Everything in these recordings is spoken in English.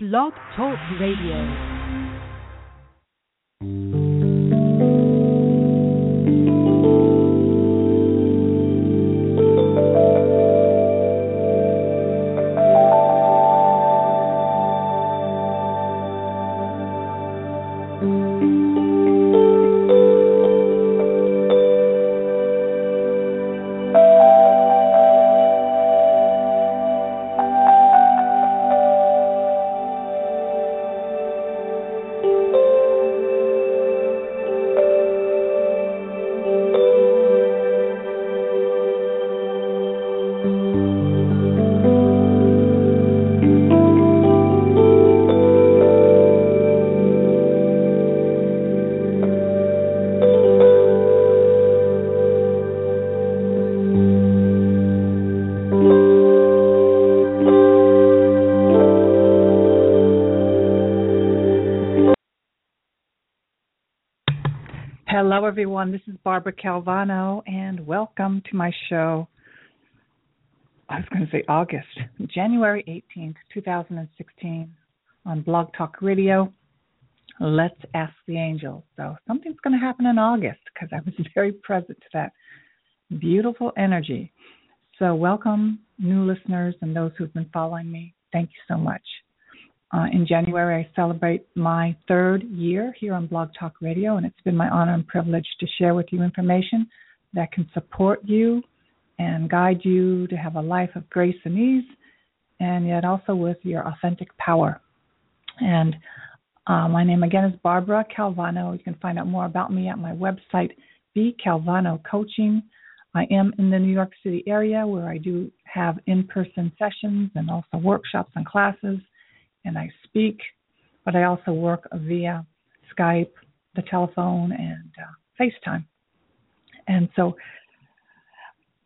Blog Talk Radio. Everyone. This is Barbara Calvano, and welcome to my show. I was going to say August, January 18th, 2016, on Blog Talk Radio. Let's ask the angels. So, something's going to happen in August because I was very present to that beautiful energy. So, welcome, new listeners, and those who've been following me. Thank you so much. Uh, in January, I celebrate my third year here on Blog Talk Radio, and it's been my honor and privilege to share with you information that can support you and guide you to have a life of grace and ease, and yet also with your authentic power. And uh, my name again is Barbara Calvano. You can find out more about me at my website, B Calvano Coaching. I am in the New York City area where I do have in person sessions and also workshops and classes and I speak, but I also work via Skype, the telephone, and uh, FaceTime. And so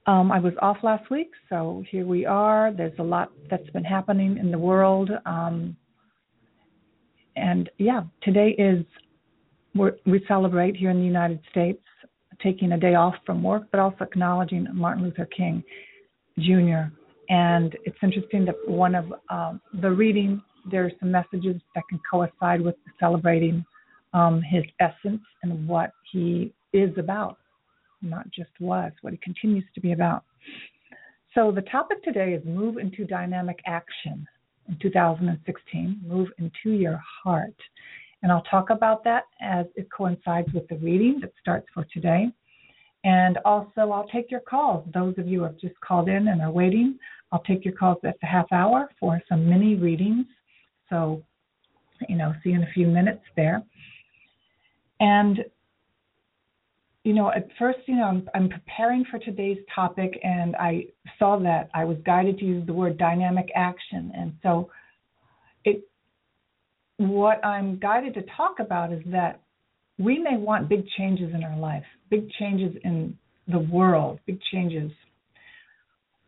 um, I was off last week, so here we are. There's a lot that's been happening in the world. Um, and yeah, today is we celebrate here in the United States taking a day off from work, but also acknowledging Martin Luther King Jr. And it's interesting that one of uh, the reading there are some messages that can coincide with celebrating um, his essence and what he is about, not just was, what he continues to be about. So the topic today is move into dynamic action in 2016, move into your heart. And I'll talk about that as it coincides with the reading that starts for today. And also, I'll take your calls. Those of you who have just called in and are waiting, I'll take your calls at the half hour for some mini readings so, you know, see you in a few minutes there. And, you know, at first, you know, I'm, I'm preparing for today's topic and I saw that I was guided to use the word dynamic action. And so, it, what I'm guided to talk about is that we may want big changes in our life, big changes in the world, big changes.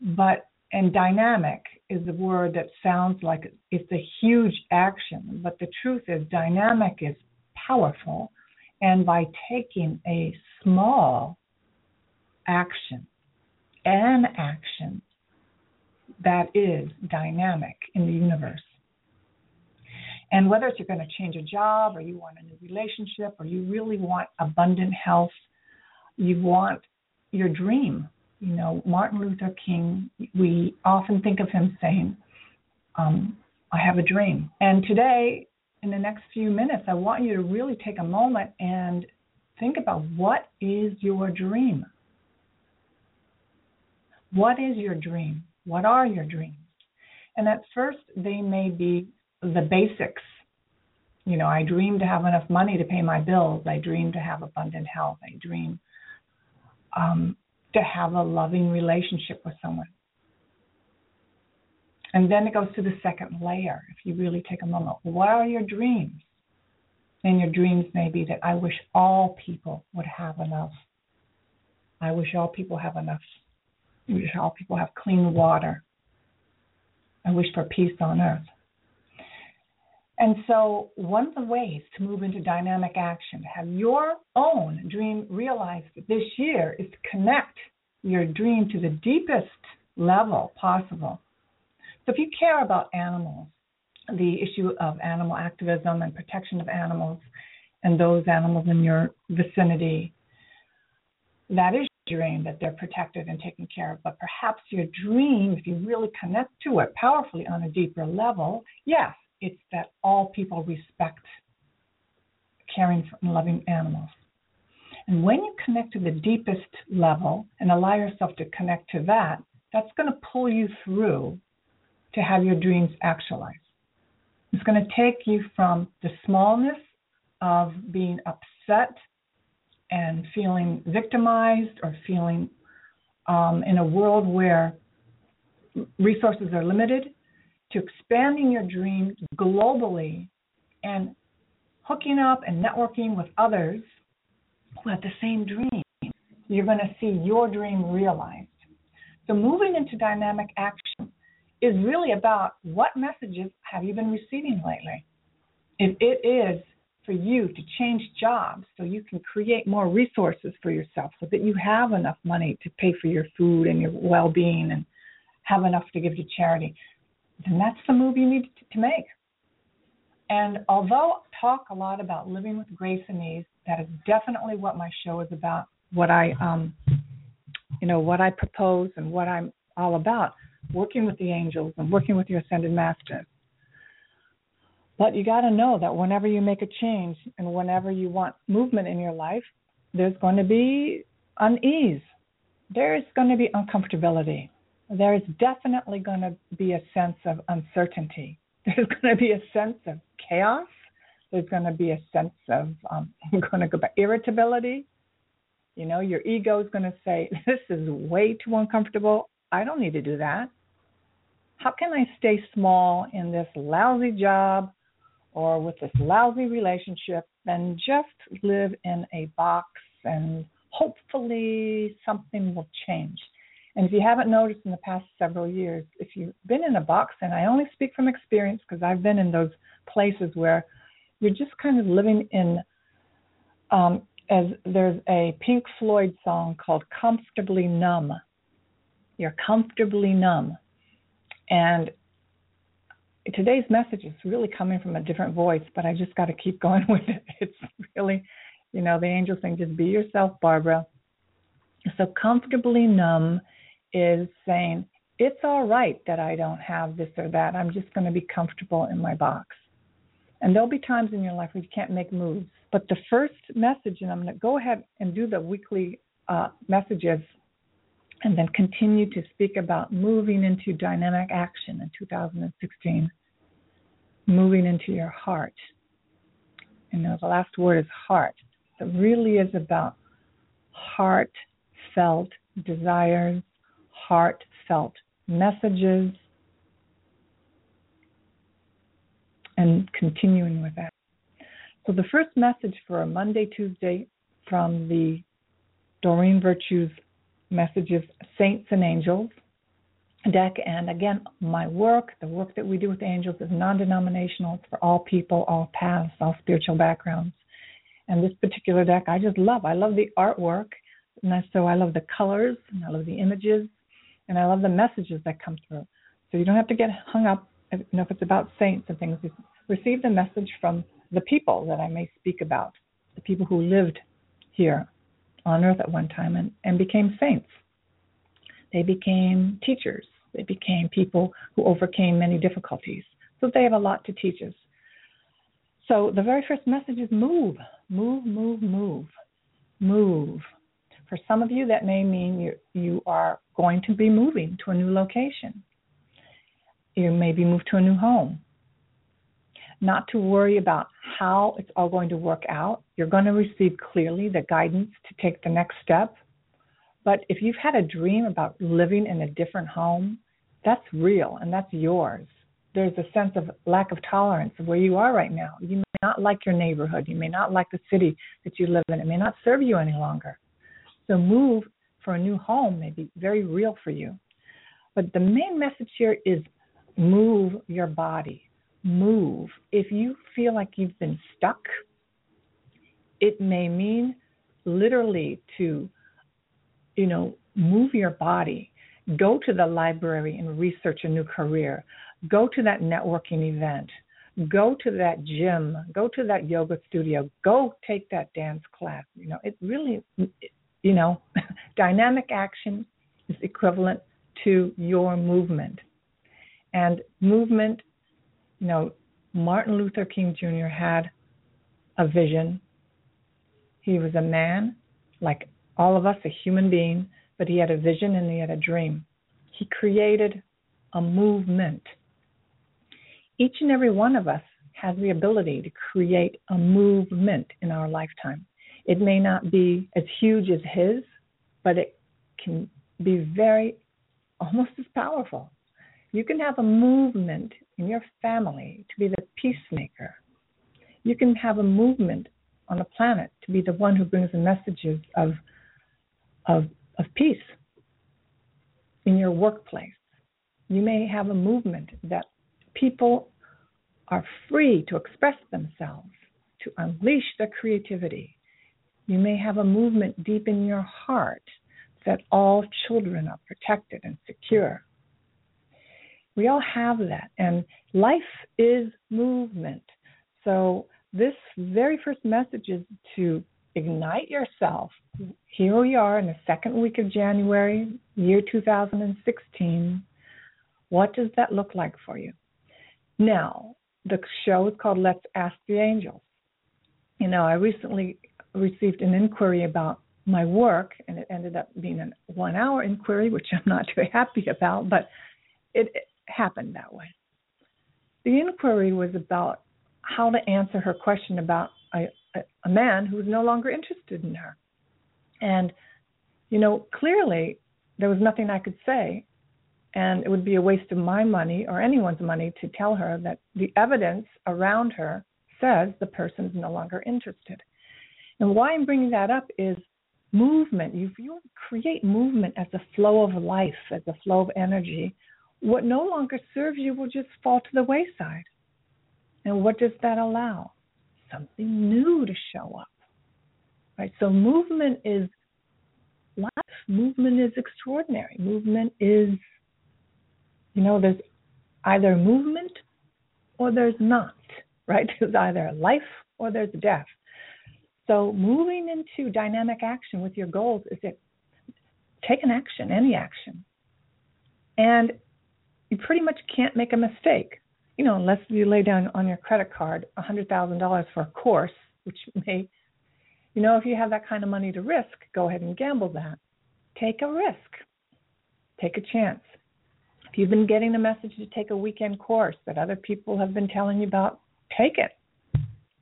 But and dynamic is a word that sounds like it's a huge action, but the truth is, dynamic is powerful. And by taking a small action, an action that is dynamic in the universe. And whether it's you're going to change a job or you want a new relationship or you really want abundant health, you want your dream you know, Martin Luther King, we often think of him saying, um, I have a dream. And today, in the next few minutes, I want you to really take a moment and think about what is your dream? What is your dream? What are your dreams? And at first, they may be the basics. You know, I dream to have enough money to pay my bills. I dream to have abundant health. I dream um, to have a loving relationship with someone. And then it goes to the second layer. If you really take a moment, what are your dreams? And your dreams may be that I wish all people would have enough. I wish all people have enough. I wish all people have clean water. I wish for peace on earth. And so, one of the ways to move into dynamic action, to have your own dream realized this year, is to connect your dream to the deepest level possible. So, if you care about animals the issue of animal activism and protection of animals and those animals in your vicinity. That is your dream that they're protected and taken care of. But perhaps your dream, if you really connect to it powerfully on a deeper level, yes, it's that all people respect caring for and loving animals. And when you connect to the deepest level and allow yourself to connect to that, that's going to pull you through to have your dreams actualize. It's going to take you from the smallness of being upset and feeling victimized or feeling um, in a world where resources are limited to expanding your dream globally and hooking up and networking with others who have the same dream. You're going to see your dream realized. So, moving into dynamic action is really about what messages have you been receiving lately. If it is for you to change jobs so you can create more resources for yourself so that you have enough money to pay for your food and your well being and have enough to give to charity, then that's the move you need to make. And although I talk a lot about living with grace and ease, that is definitely what my show is about. What I, um, you know, what I propose and what I'm all about, working with the angels and working with your ascended masters. But you got to know that whenever you make a change and whenever you want movement in your life, there's going to be unease. There is going to be uncomfortability. There is definitely going to be a sense of uncertainty. There's going to be a sense of chaos. There's going to be a sense of, um, I'm going to go back, irritability. You know, your ego is going to say, This is way too uncomfortable. I don't need to do that. How can I stay small in this lousy job or with this lousy relationship and just live in a box and hopefully something will change? And if you haven't noticed in the past several years, if you've been in a box, and I only speak from experience because I've been in those places where you're just kind of living in, um, as there's a Pink Floyd song called Comfortably Numb. You're comfortably numb. And today's message is really coming from a different voice, but I just got to keep going with it. It's really, you know, the angel saying, just be yourself, Barbara. So comfortably numb is saying, it's all right that I don't have this or that. I'm just going to be comfortable in my box. And there'll be times in your life where you can't make moves. But the first message, and I'm going to go ahead and do the weekly uh, messages and then continue to speak about moving into dynamic action in 2016, moving into your heart. And the last word is heart. It really is about heartfelt desires, heartfelt messages, and continuing with that. So, the first message for a Monday, Tuesday from the Doreen Virtue's messages, Saints and Angels deck. And again, my work, the work that we do with angels, is non denominational. It's for all people, all paths, all spiritual backgrounds. And this particular deck, I just love. I love the artwork. And so I love the colors, and I love the images, and I love the messages that come through. So you don't have to get hung up, you know, if it's about saints and things. Receive the message from the people that I may speak about, the people who lived here on earth at one time and, and became saints. They became teachers. They became people who overcame many difficulties. So they have a lot to teach us. So the very first message is move, move, move, move, move. For some of you, that may mean you, you are going to be moving to a new location. You may be moved to a new home. Not to worry about how it's all going to work out. You're going to receive clearly the guidance to take the next step. But if you've had a dream about living in a different home, that's real and that's yours. There's a sense of lack of tolerance of where you are right now. You may not like your neighborhood. You may not like the city that you live in. It may not serve you any longer. So move for a new home may be very real for you. But the main message here is move your body. Move. If you feel like you've been stuck, it may mean literally to, you know, move your body. Go to the library and research a new career. go to that networking event, go to that gym, go to that yoga studio, go take that dance class. You know, it really, you know, dynamic action is equivalent to your movement. And movement, you know, Martin Luther King Jr. had a vision. He was a man, like all of us, a human being, but he had a vision and he had a dream. He created a movement. Each and every one of us has the ability to create a movement in our lifetime. It may not be as huge as his, but it can be very, almost as powerful. You can have a movement in your family to be the peacemaker. You can have a movement on the planet to be the one who brings the messages of, of, of peace in your workplace. You may have a movement that people are free to express themselves, to unleash their creativity. You may have a movement deep in your heart that all children are protected and secure. We all have that, and life is movement. So, this very first message is to ignite yourself. Here we are in the second week of January, year 2016. What does that look like for you? Now, the show is called Let's Ask the Angels. You know, I recently received an inquiry about my work, and it ended up being a one hour inquiry, which I'm not too happy about, but it, it happened that way. The inquiry was about how to answer her question about a, a, a man who was no longer interested in her. And, you know, clearly there was nothing I could say and it would be a waste of my money or anyone's money to tell her that the evidence around her says the person is no longer interested. And why I'm bringing that up is movement. If you create movement as a flow of life, as a flow of energy. What no longer serves you will just fall to the wayside. And what does that allow? Something new to show up. Right? So movement is life. Movement is extraordinary. Movement is you know, there's either movement or there's not, right? There's either life or there's death. So moving into dynamic action with your goals is to take an action, any action. And you pretty much can't make a mistake, you know, unless you lay down on your credit card $100,000 for a course, which may, you know, if you have that kind of money to risk, go ahead and gamble that. Take a risk, take a chance. If you've been getting the message to take a weekend course that other people have been telling you about, take it.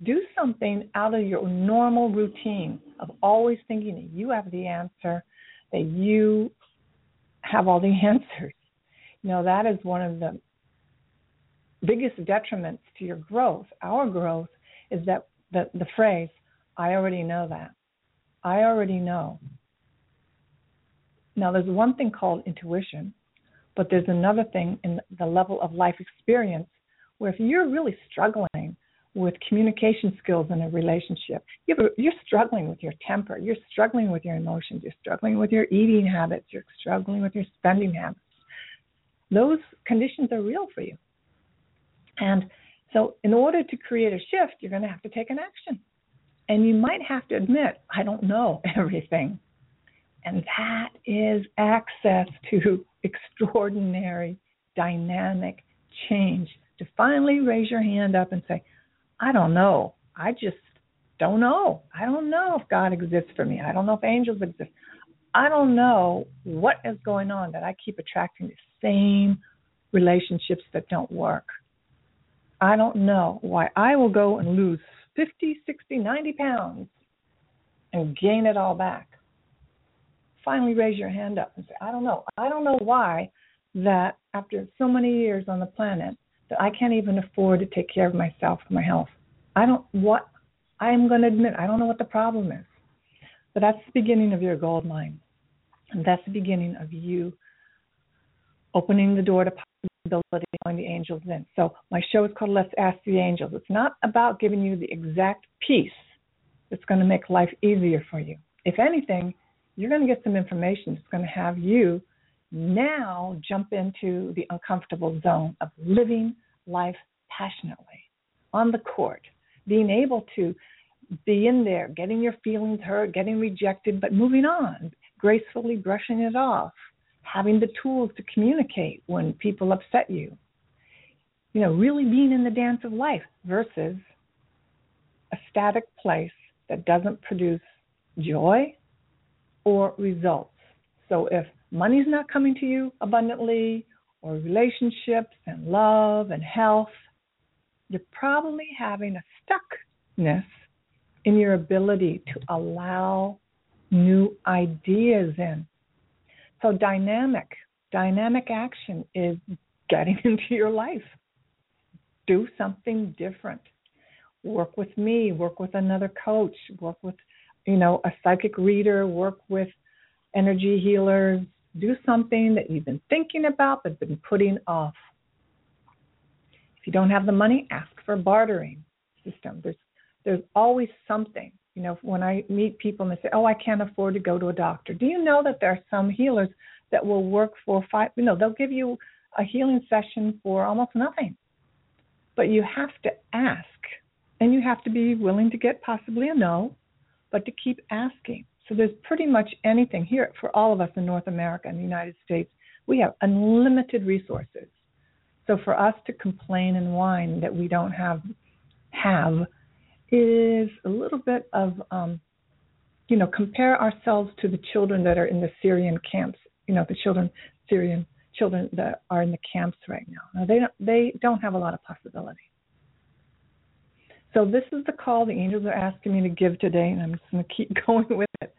Do something out of your normal routine of always thinking that you have the answer, that you have all the answers. You know, that is one of the biggest detriments to your growth, our growth, is that the, the phrase, I already know that. I already know. Now, there's one thing called intuition, but there's another thing in the level of life experience where if you're really struggling with communication skills in a relationship, you're struggling with your temper, you're struggling with your emotions, you're struggling with your eating habits, you're struggling with your spending habits. Those conditions are real for you. And so, in order to create a shift, you're going to have to take an action. And you might have to admit, I don't know everything. And that is access to extraordinary, dynamic change. To finally raise your hand up and say, I don't know. I just don't know. I don't know if God exists for me. I don't know if angels exist. I don't know what is going on that I keep attracting the same relationships that don't work. I don't know why I will go and lose 50, 60, 90 pounds and gain it all back finally raise your hand up and say, I don't know. I don't know why that after so many years on the planet that I can't even afford to take care of myself and my health. I don't what I am going to admit I don't know what the problem is. But that's the beginning of your gold mine. And that's the beginning of you opening the door to possibility going the angels in. So my show is called Let's Ask the Angels. It's not about giving you the exact piece that's going to make life easier for you. If anything, you're going to get some information that's going to have you now jump into the uncomfortable zone of living life passionately on the court, being able to be in there, getting your feelings hurt, getting rejected, but moving on, gracefully brushing it off, having the tools to communicate when people upset you. You know, really being in the dance of life versus a static place that doesn't produce joy or results. So if money's not coming to you abundantly, or relationships and love and health, you're probably having a stuckness in your ability to allow new ideas in. So dynamic, dynamic action is getting into your life. Do something different. Work with me, work with another coach, work with, you know, a psychic reader, work with energy healers. Do something that you've been thinking about but been putting off. If you don't have the money, ask for a bartering system. There's there's always something. You know, when I meet people and they say, "Oh, I can't afford to go to a doctor," do you know that there are some healers that will work for five? You know, they'll give you a healing session for almost nothing, but you have to ask, and you have to be willing to get possibly a no, but to keep asking. So there's pretty much anything here for all of us in North America and the United States. We have unlimited resources. So for us to complain and whine that we don't have have is a little bit of um, you know compare ourselves to the children that are in the Syrian camps. You know the children Syrian children that are in the camps right now. Now they don't they don't have a lot of possibility. So this is the call the angels are asking me to give today, and I'm just going to keep going with it.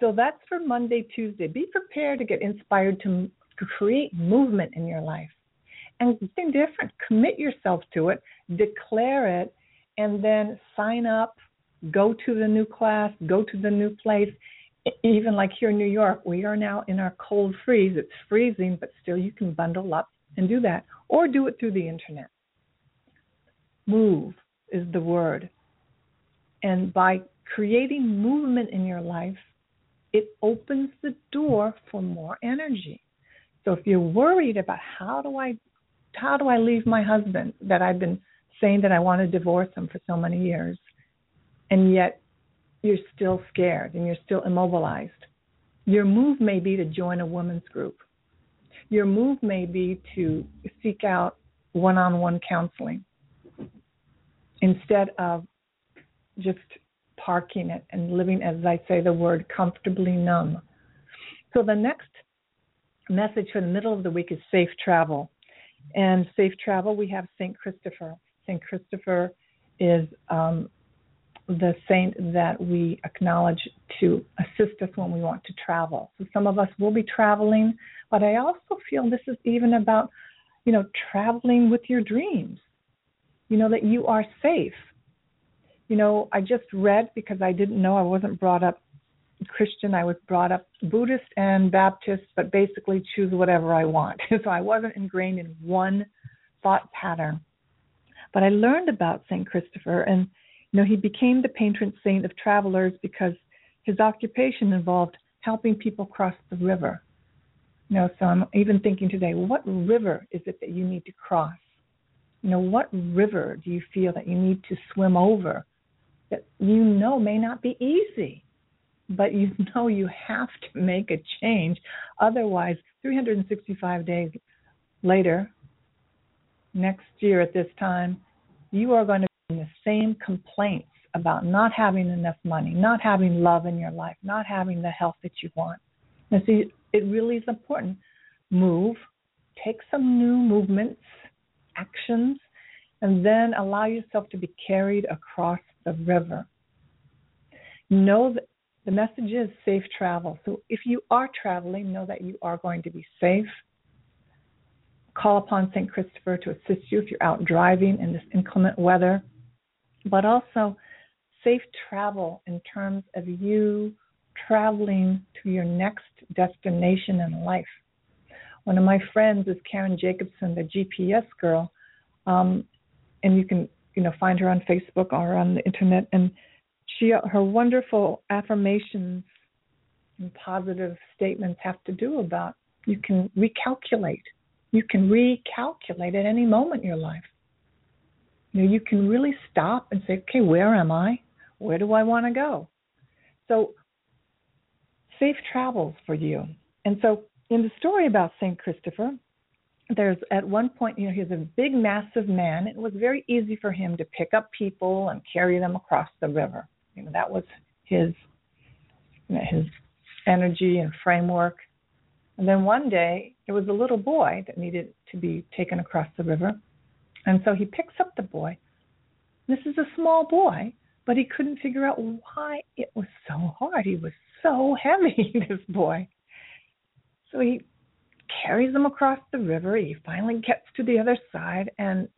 So that's for Monday, Tuesday. Be prepared to get inspired to, to create movement in your life and something different. Commit yourself to it, declare it, and then sign up, go to the new class, go to the new place. Even like here in New York, we are now in our cold freeze. It's freezing, but still you can bundle up and do that, or do it through the internet. Move is the word. And by creating movement in your life, it opens the door for more energy. So if you're worried about how do I how do I leave my husband that I've been saying that I want to divorce him for so many years, and yet you're still scared and you're still immobilized. Your move may be to join a women's group. Your move may be to seek out one on one counseling instead of just parking it and living, as I say the word, comfortably numb. So the next message for the middle of the week is safe travel. And safe travel, we have St. Christopher. St. Christopher is um, the saint that we acknowledge to assist us when we want to travel. So some of us will be traveling, but I also feel this is even about, you know, traveling with your dreams. You know that you are safe. You know, I just read because I didn't know I wasn't brought up Christian. I was brought up Buddhist and Baptist, but basically choose whatever I want. so I wasn't ingrained in one thought pattern. But I learned about St. Christopher, and you know, he became the patron saint of travelers because his occupation involved helping people cross the river. You know, so I'm even thinking today, what river is it that you need to cross? You know, what river do you feel that you need to swim over that you know may not be easy? but you know you have to make a change. Otherwise, 365 days later, next year at this time, you are going to be in the same complaints about not having enough money, not having love in your life, not having the health that you want. And see, it really is important. Move, take some new movements, actions, and then allow yourself to be carried across the river. Know that the message is safe travel. So if you are traveling, know that you are going to be safe. Call upon St. Christopher to assist you if you're out driving in this inclement weather. But also, safe travel in terms of you traveling to your next destination in life. One of my friends is Karen Jacobsen, the GPS girl, um, and you can you know find her on Facebook or on the internet. And she her wonderful affirmations and positive statements have to do about You can recalculate. You can recalculate at any moment in your life. You know, you can really stop and say, okay, where am I? Where do I want to go? So, safe travels for you. And so, in the story about St. Christopher, there's at one point, you know, he's a big, massive man. It was very easy for him to pick up people and carry them across the river. You know, that was his you know, his energy and framework. And then one day, it was a little boy that needed to be taken across the river. And so he picks up the boy. This is a small boy, but he couldn't figure out why it was so hard. He was so heavy, this boy. So he carries him across the river. He finally gets to the other side, and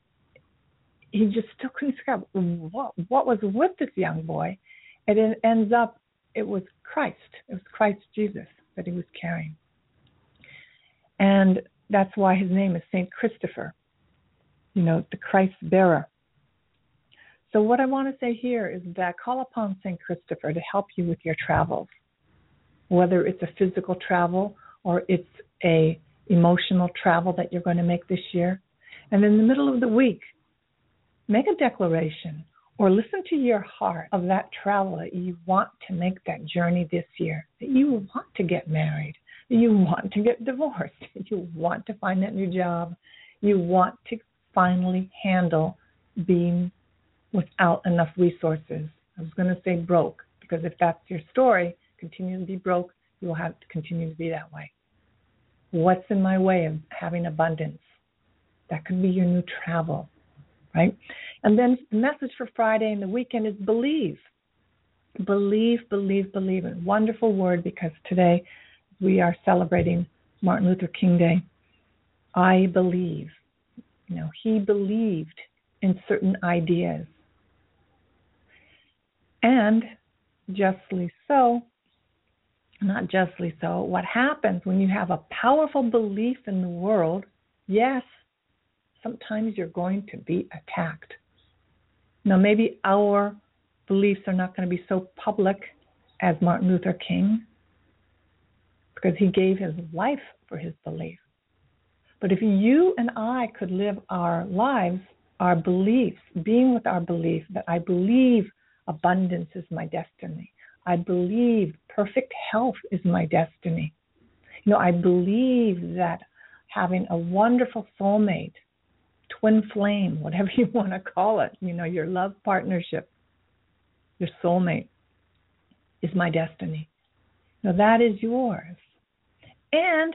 he just still couldn't figure out what what was with this young boy. And it ends up it was Christ. It was Christ Jesus that he was carrying. And that's why his name is Saint Christopher. You know, the Christ bearer. So what I want to say here is that call upon Saint Christopher to help you with your travels. Whether it's a physical travel or it's a emotional travel that you're going to make this year. And in the middle of the week, make a declaration or listen to your heart of that travel that you want to make that journey this year, that you want to get married, that you want to get divorced, that you want to find that new job, you want to finally handle being without enough resources. I was going to say broke, because if that's your story, continue to be broke, will have to continue to be that way. What's in my way of having abundance? That could be your new travel, right? And then the message for Friday and the weekend is believe. Believe, believe, believe. A wonderful word because today we are celebrating Martin Luther King Day. I believe. You know, he believed in certain ideas. And justly so, not justly so, what happens when you have a powerful belief in the world, yes, sometimes you're going to be attacked. Now, maybe our beliefs are not going to be so public as Martin Luther King because he gave his life for his belief. But if you and I could live our lives, our beliefs, being with our belief that I believe abundance is my destiny, I believe perfect health is my destiny. You know, I believe that having a wonderful soulmate twin flame, whatever you want to call it, you know, your love partnership, your soulmate is my destiny. Now that is yours. And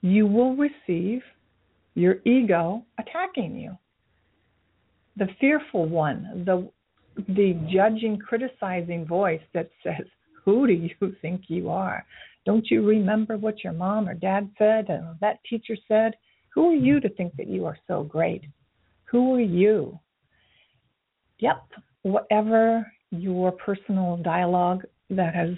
you will receive your ego attacking you. The fearful one, the the judging, criticizing voice that says, Who do you think you are? Don't you remember what your mom or dad said and that teacher said? Who are you to think that you are so great? Who are you? Yep, whatever your personal dialogue that has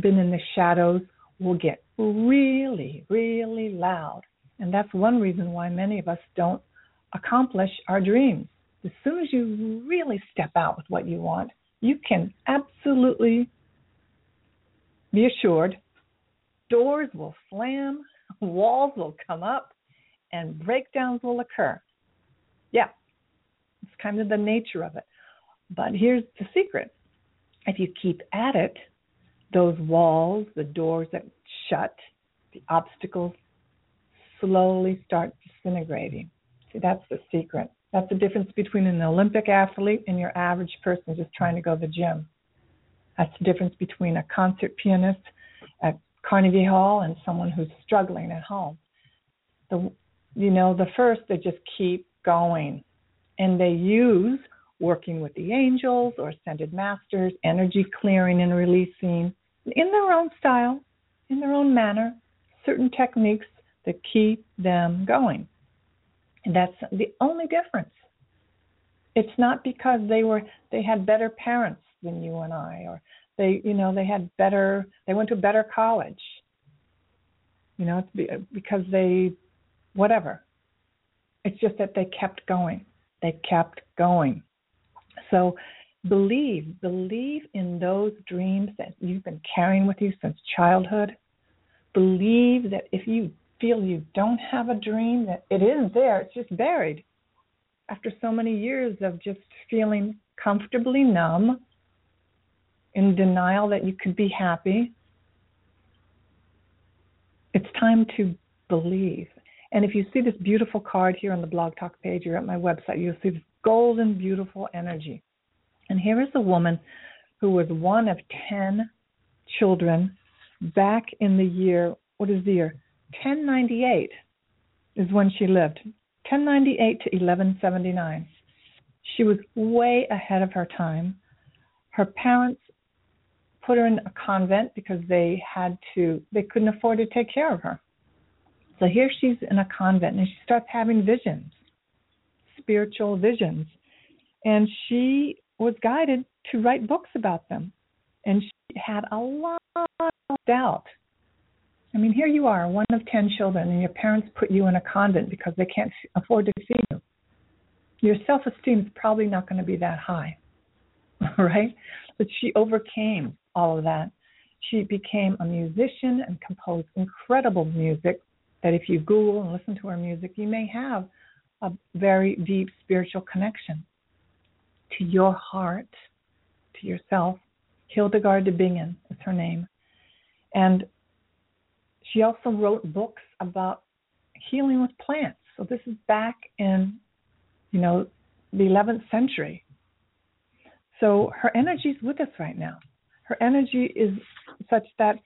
been in the shadows will get really, really loud. And that's one reason why many of us don't accomplish our dreams. As soon as you really step out with what you want, you can absolutely be assured doors will slam, walls will come up, and breakdowns will occur. Yeah, it's kind of the nature of it. But here's the secret if you keep at it, those walls, the doors that shut, the obstacles slowly start disintegrating. See, that's the secret. That's the difference between an Olympic athlete and your average person just trying to go to the gym. That's the difference between a concert pianist at Carnegie Hall and someone who's struggling at home. The you know, the first, they just keep going. And they use working with the angels or ascended masters, energy clearing and releasing in their own style, in their own manner, certain techniques that keep them going. And that's the only difference. It's not because they were they had better parents than you and I or they you know they had better they went to a better college. You know, because they whatever. It's just that they kept going. They kept going. So believe, believe in those dreams that you've been carrying with you since childhood. believe that if you feel you don't have a dream, that it isn't there, it's just buried. After so many years of just feeling comfortably numb, in denial that you could be happy, it's time to believe. And if you see this beautiful card here on the blog talk page or at my website, you'll see this golden, beautiful energy. And here is a woman who was one of 10 children back in the year, what is the year? 1098 is when she lived. 1098 to 1179. She was way ahead of her time. Her parents put her in a convent because they had to, they couldn't afford to take care of her. So here she's in a convent and she starts having visions, spiritual visions. And she was guided to write books about them. And she had a lot of doubt. I mean, here you are, one of 10 children, and your parents put you in a convent because they can't afford to feed you. Your self esteem is probably not going to be that high, right? But she overcame all of that. She became a musician and composed incredible music that if you Google and listen to her music, you may have a very deep spiritual connection to your heart, to yourself. Hildegard de Bingen is her name. And she also wrote books about healing with plants. So this is back in, you know, the 11th century. So her energy is with us right now. Her energy is such that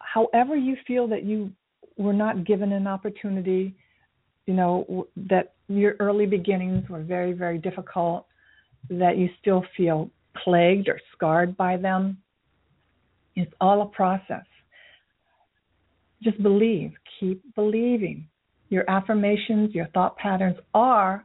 however you feel that you were not given an opportunity, you know, that your early beginnings were very, very difficult, that you still feel plagued or scarred by them. It's all a process. Just believe, keep believing. Your affirmations, your thought patterns are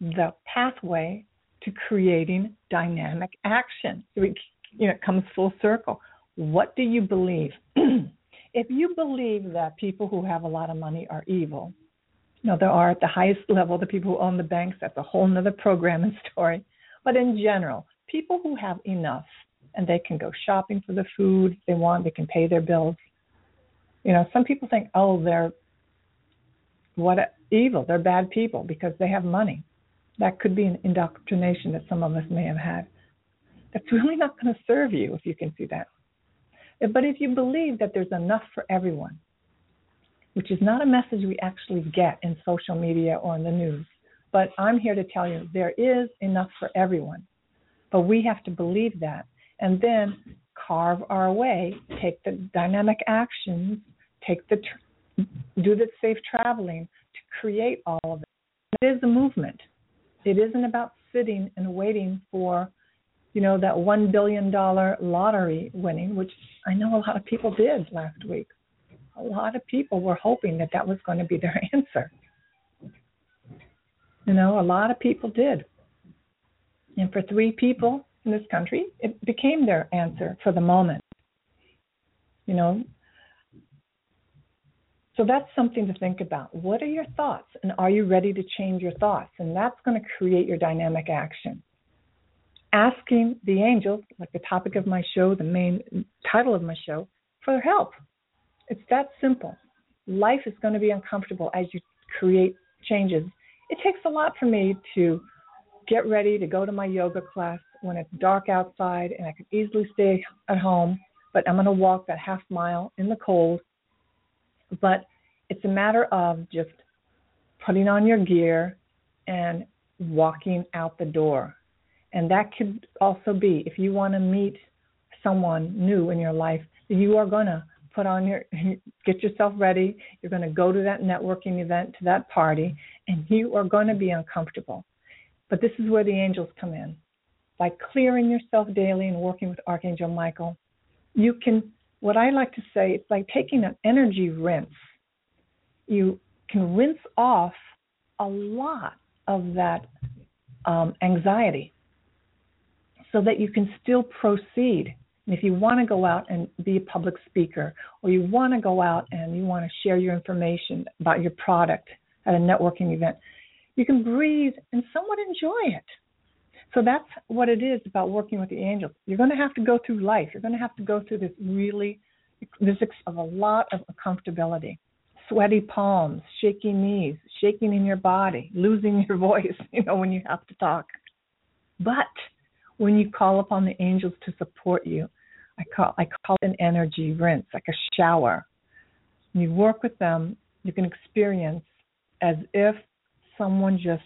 the pathway to creating dynamic action. It, you know, it comes full circle. What do you believe? if you believe that people who have a lot of money are evil, you know, there are at the highest level the people who own the banks, that's a whole nother program and story. But in general, people who have enough and they can go shopping for the food they want, they can pay their bills. You know, some people think, oh, they're what evil, they're bad people because they have money. That could be an indoctrination that some of us may have had. That's really not going to serve you if you can see that. But if you believe that there's enough for everyone, which is not a message we actually get in social media or in the news, but I'm here to tell you there is enough for everyone. But we have to believe that and then carve our way, take the dynamic actions, take the tr- do the safe traveling to create all of it. It is a movement. It isn't about sitting and waiting for you know, that $1 billion lottery winning, which I know a lot of people did last week. A lot of people were hoping that that was going to be their answer. You know, a lot of people did. And for three people in this country, it became their answer for the moment. You know, so that's something to think about. What are your thoughts? And are you ready to change your thoughts? And that's going to create your dynamic action asking the angels, like the topic of my show, the main title of my show, for help. It's that simple. Life is going to be uncomfortable as you create changes. It takes a lot for me to get ready to go to my yoga class when it's dark outside and I can easily stay at home, but I'm going to walk that half mile in the cold. But it's a matter of just putting on your gear and walking out the door. And that could also be if you want to meet someone new in your life, you are going to put on your get yourself ready. You're going to go to that networking event, to that party, and you are going to be uncomfortable. But this is where the angels come in. By clearing yourself daily and working with Archangel Michael, you can what I like to say, it's like taking an energy rinse. You can rinse off a lot of that um, anxiety so that you can still proceed. And if you want to go out and be a public speaker, or you want to go out and you want to share your information about your product at a networking event, you can breathe and somewhat enjoy it. So that's what it is about working with the angels. You're going to have to go through life. You're going to have to go through this really this of a lot of comfortability, sweaty palms, shaky knees, shaking in your body, losing your voice, you know, when you have to talk. But when you call upon the angels to support you, I call I call it an energy rinse, like a shower. When you work with them, you can experience as if someone just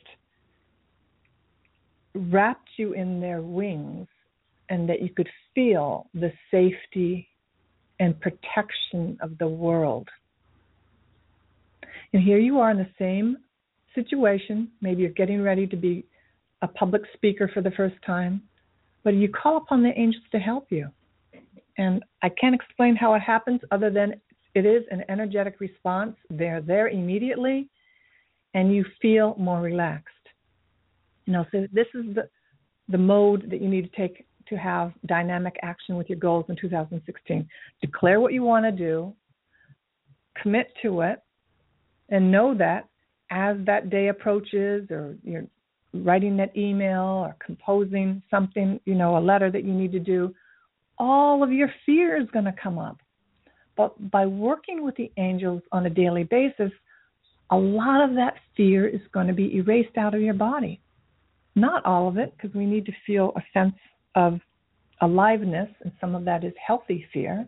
wrapped you in their wings and that you could feel the safety and protection of the world. And here you are in the same situation. Maybe you're getting ready to be a public speaker for the first time, but you call upon the angels to help you. And I can't explain how it happens other than it is an energetic response. They're there immediately, and you feel more relaxed. You know, so this is the the mode that you need to take to have dynamic action with your goals in 2016. Declare what you want to do, commit to it, and know that as that day approaches or you're writing that email or composing something, you know, a letter that you need to do, all of your fear is going to come up. But by working with the angels on a daily basis, a lot of that fear is going to be erased out of your body. Not all of it, because we need to feel a sense of aliveness, and some of that is healthy fear,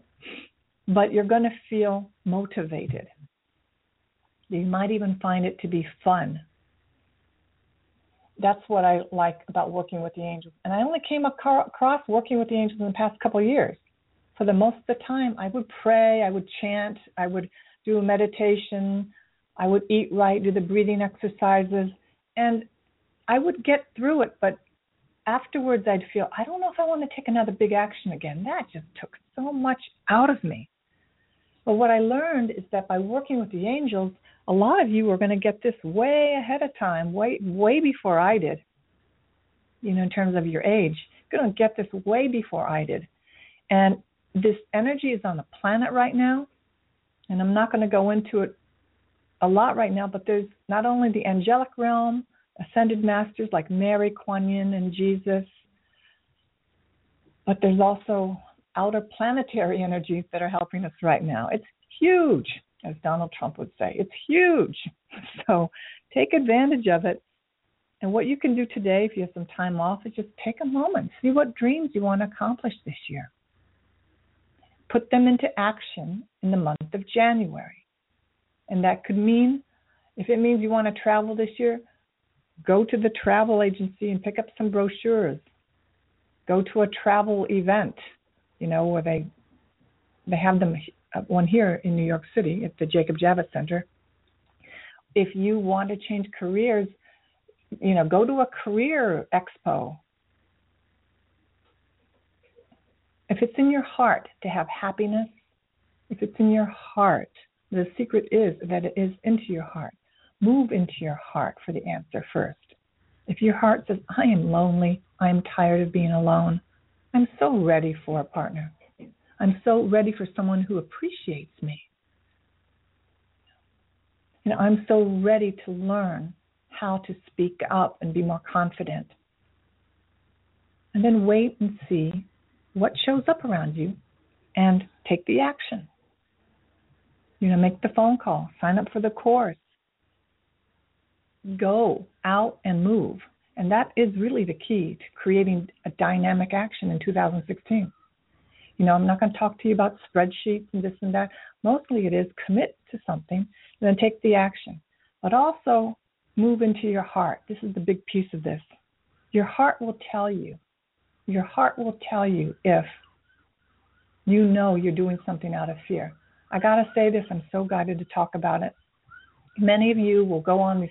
but you're going to feel motivated. You might even find it to be fun. That's what I like about working with the angels. And I only came across working with the angels in the past couple of years. For the most of the time, I would pray, I would chant, I would do a meditation, I would eat right, do the breathing exercises, and I would get through it, but afterwards I'd feel, I don't know if I want to take another big action again. That just took so much out of me. But what I learned is that by working with the angels, a lot of you are going to get this way ahead of time, way way before I did. You know, in terms of your age, you're going to get this way before I did. And this energy is on the planet right now, and I'm not going to go into it a lot right now, but there's not only the angelic realm, ascended masters like Mary, Kuan Yin, and Jesus. But there's also outer planetary energies that are helping us right now. It's huge, as Donald Trump would say. It's huge. So take advantage of it. And what you can do today, if you have some time off, is just take a moment, see what dreams you want to accomplish this year. Put them into action in the month of January. And that could mean, if it means you want to travel this year, Go to the travel agency and pick up some brochures. Go to a travel event, you know, where they they have them uh, one here in New York City at the Jacob Javits Center. If you want to change careers, you know, go to a career expo. If it's in your heart to have happiness, if it's in your heart, the secret is that it is into your heart move into your heart for the answer first. If your heart says, I am lonely, I am tired of being alone, I'm so ready for a partner. I'm so ready for someone who appreciates me. You know, I'm so ready to learn how to speak up and be more confident. And then wait and see what shows up around you and take the action. You know, make the phone call, sign up for the course, go out and move. And that is really the key to creating a dynamic action in 2016. You know, I'm not going to talk to you about spreadsheets and this and that. Mostly it is commit to something and then take the action. But also move into your heart. This is the big piece of this. Your heart will tell you. Your heart will tell you if you know you're doing something out of fear. I got to say this, I'm so guided to talk about it. Many of you will go on these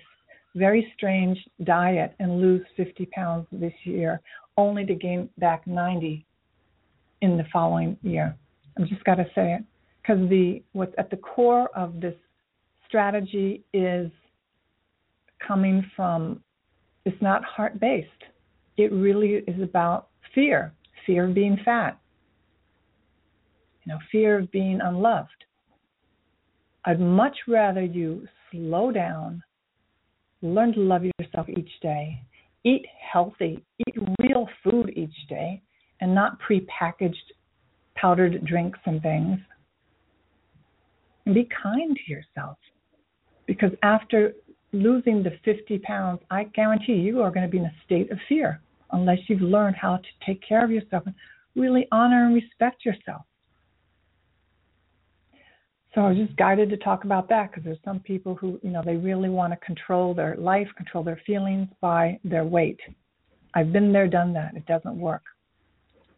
very strange diet and lose 50 pounds this year, only to gain back 90 in the following year. I've just got to say it because the what's at the core of this strategy is coming from it's not heart based. It really is about fear, fear of being fat, you know, fear of being unloved. I'd much rather you slow down, Learn to love yourself each day. Eat healthy. Eat real food each day and not prepackaged powdered drinks and things. And be kind to yourself. Because after losing the 50 pounds, I guarantee you are going to be in a state of fear unless you've learned how to take care of yourself and really honor and respect yourself. So I was just guided to talk about that because there's some people who, you know, they really want to control their life, control their feelings by their weight. I've been there, done that. It doesn't work.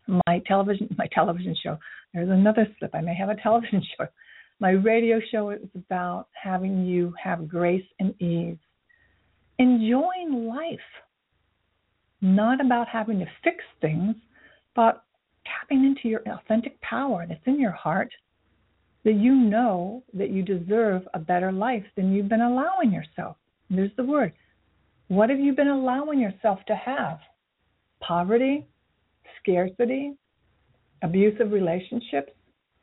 My television, my television show. There's another slip. I may have a television show. My radio show is about having you have grace and ease, enjoying life, not about having to fix things, but tapping into your authentic power that's in your heart that you know that you deserve a better life than you've been allowing yourself. There's the word. What have you been allowing yourself to have? Poverty, scarcity, abusive relationships.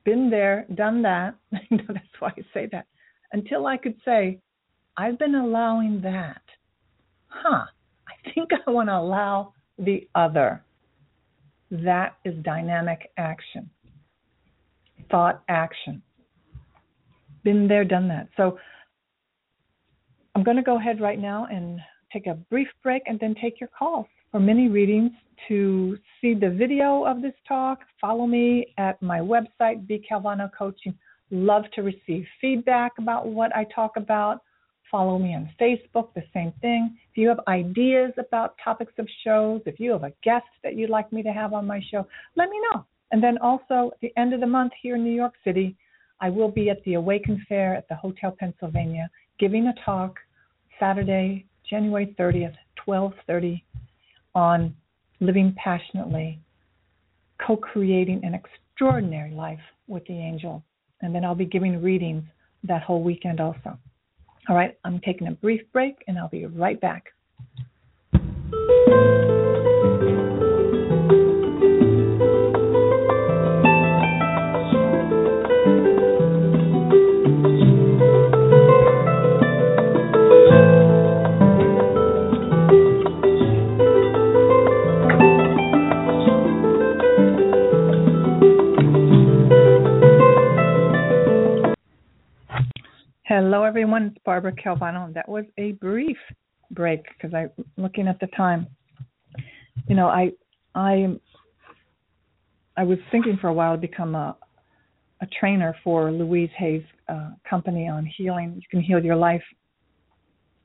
Been there, done that. That's why I say that. Until I could say, I've been allowing that. Huh, I think I want to allow the other. That is dynamic action, thought action been there, done that. So I'm going to go ahead right now and take a brief break and then take your calls for mini readings. To see the video of this talk, follow me at my website, B Calvano Coaching. Love to receive feedback about what I talk about. Follow me on Facebook, the same thing. If you have ideas about topics of shows, if you have a guest that you'd like me to have on my show, let me know. And then also at the end of the month here in New York City, I will be at the Awaken Fair at the Hotel Pennsylvania giving a talk Saturday, January 30th, 12:30 on living passionately, co-creating an extraordinary life with the angel. And then I'll be giving readings that whole weekend also. All right, I'm taking a brief break and I'll be right back. Hello, everyone. It's Barbara Calvano. That was a brief break because I'm looking at the time. You know, I I I was thinking for a while to become a a trainer for Louise Hay's uh, company on healing. You can heal your life.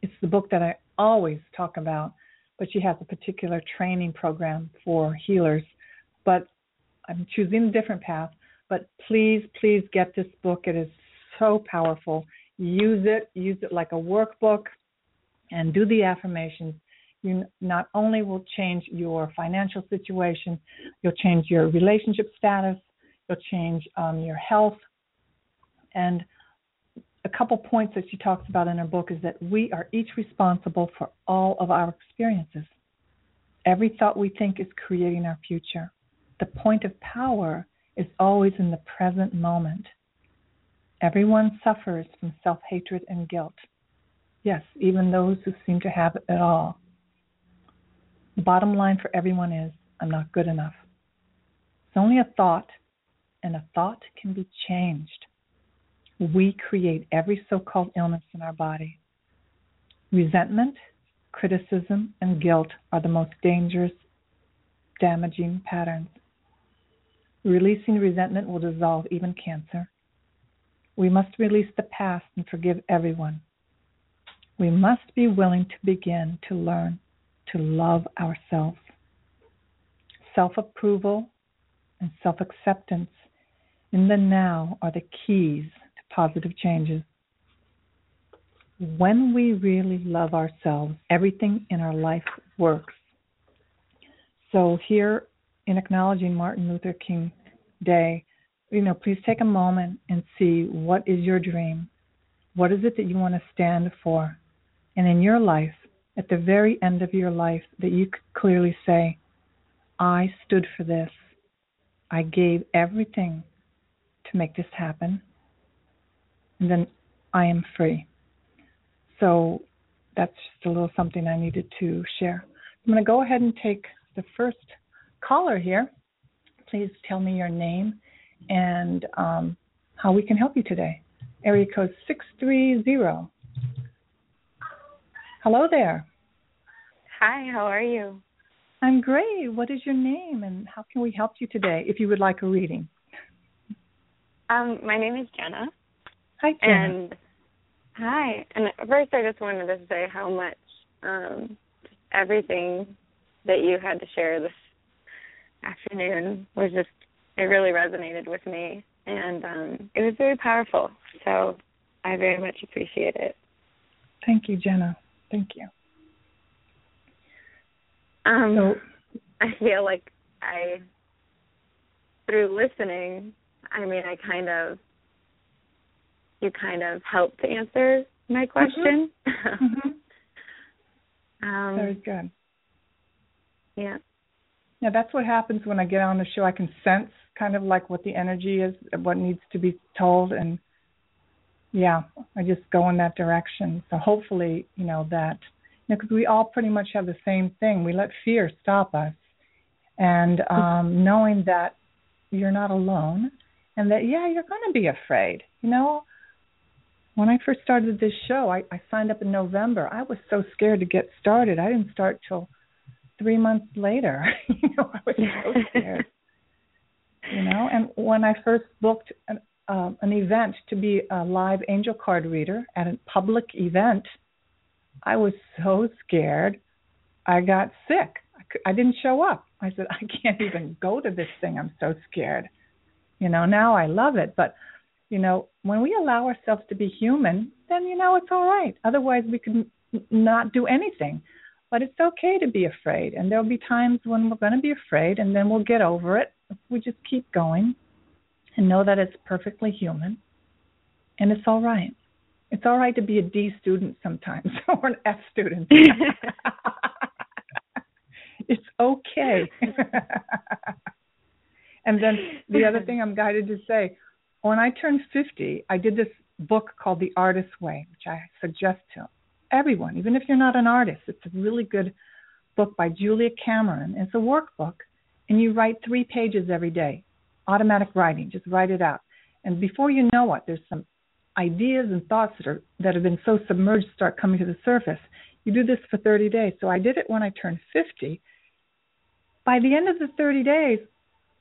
It's the book that I always talk about, but she has a particular training program for healers. But I'm choosing a different path. But please, please get this book. It is so powerful use it, use it like a workbook, and do the affirmations. You not only will change your financial situation, you'll change your relationship status, you'll change um, your health. And a couple points that she talks about in her book is that we are each responsible for all of our experiences. Every thought we think is creating our future. The point of power is always in the present moment. Everyone suffers from self hatred and guilt. Yes, even those who seem to have it all. The bottom line for everyone is I'm not good enough. It's only a thought, and a thought can be changed. We create every so called illness in our body. Resentment, criticism, and guilt are the most dangerous, damaging patterns. Releasing resentment will dissolve even cancer. We must release the past and forgive everyone. We must be willing to begin to learn to love ourselves. Self approval and self acceptance in the now are the keys to positive changes. When we really love ourselves, everything in our life works. So, here in acknowledging Martin Luther King Day, you know, please take a moment and see what is your dream? What is it that you want to stand for? And in your life, at the very end of your life, that you could clearly say, I stood for this. I gave everything to make this happen. And then I am free. So that's just a little something I needed to share. I'm going to go ahead and take the first caller here. Please tell me your name and um, how we can help you today. area code 630. Hello there. Hi, how are you? I'm great. What is your name and how can we help you today if you would like a reading? Um, my name is Jenna. Hi, Jenna. And hi. And first, I just wanted to say how much um, everything that you had to share this afternoon was just it really resonated with me, and um, it was very powerful. So I very much appreciate it. Thank you, Jenna. Thank you. Um, so, I feel like I, through listening, I mean, I kind of, you kind of helped to answer my mm-hmm. question. Mm-hmm. um, Very good. Yeah. Yeah, that's what happens when I get on the show. I can sense kind of like what the energy is, what needs to be told, and yeah, I just go in that direction. So hopefully, you know that, you know, because we all pretty much have the same thing. We let fear stop us, and um, knowing that you're not alone, and that yeah, you're going to be afraid. You know, when I first started this show, I, I signed up in November. I was so scared to get started. I didn't start till three months later. you know, I was so scared. You know, and when I first booked an, uh, an event to be a live angel card reader at a public event, I was so scared. I got sick. I, didn't show up. I said, I can't even go to this thing. I'm so scared. You know, now I love it, but you know, when we allow ourselves to be human, then you know it's all right. Otherwise, we could not do anything. But it's okay to be afraid, and there'll be times when we're going to be afraid, and then we'll get over it. We just keep going and know that it's perfectly human, and it's all right. It's all right to be a D student sometimes or an F student. it's okay. and then the other thing I'm guided to say when I turned 50, I did this book called The Artist's Way, which I suggest to everyone, even if you're not an artist. It's a really good book by Julia Cameron. It's a workbook, and you write three pages every day, automatic writing. Just write it out, and before you know it, there's some ideas and thoughts that are that have been so submerged start coming to the surface. You do this for 30 days. So I did it when I turned 50. By the end of the 30 days,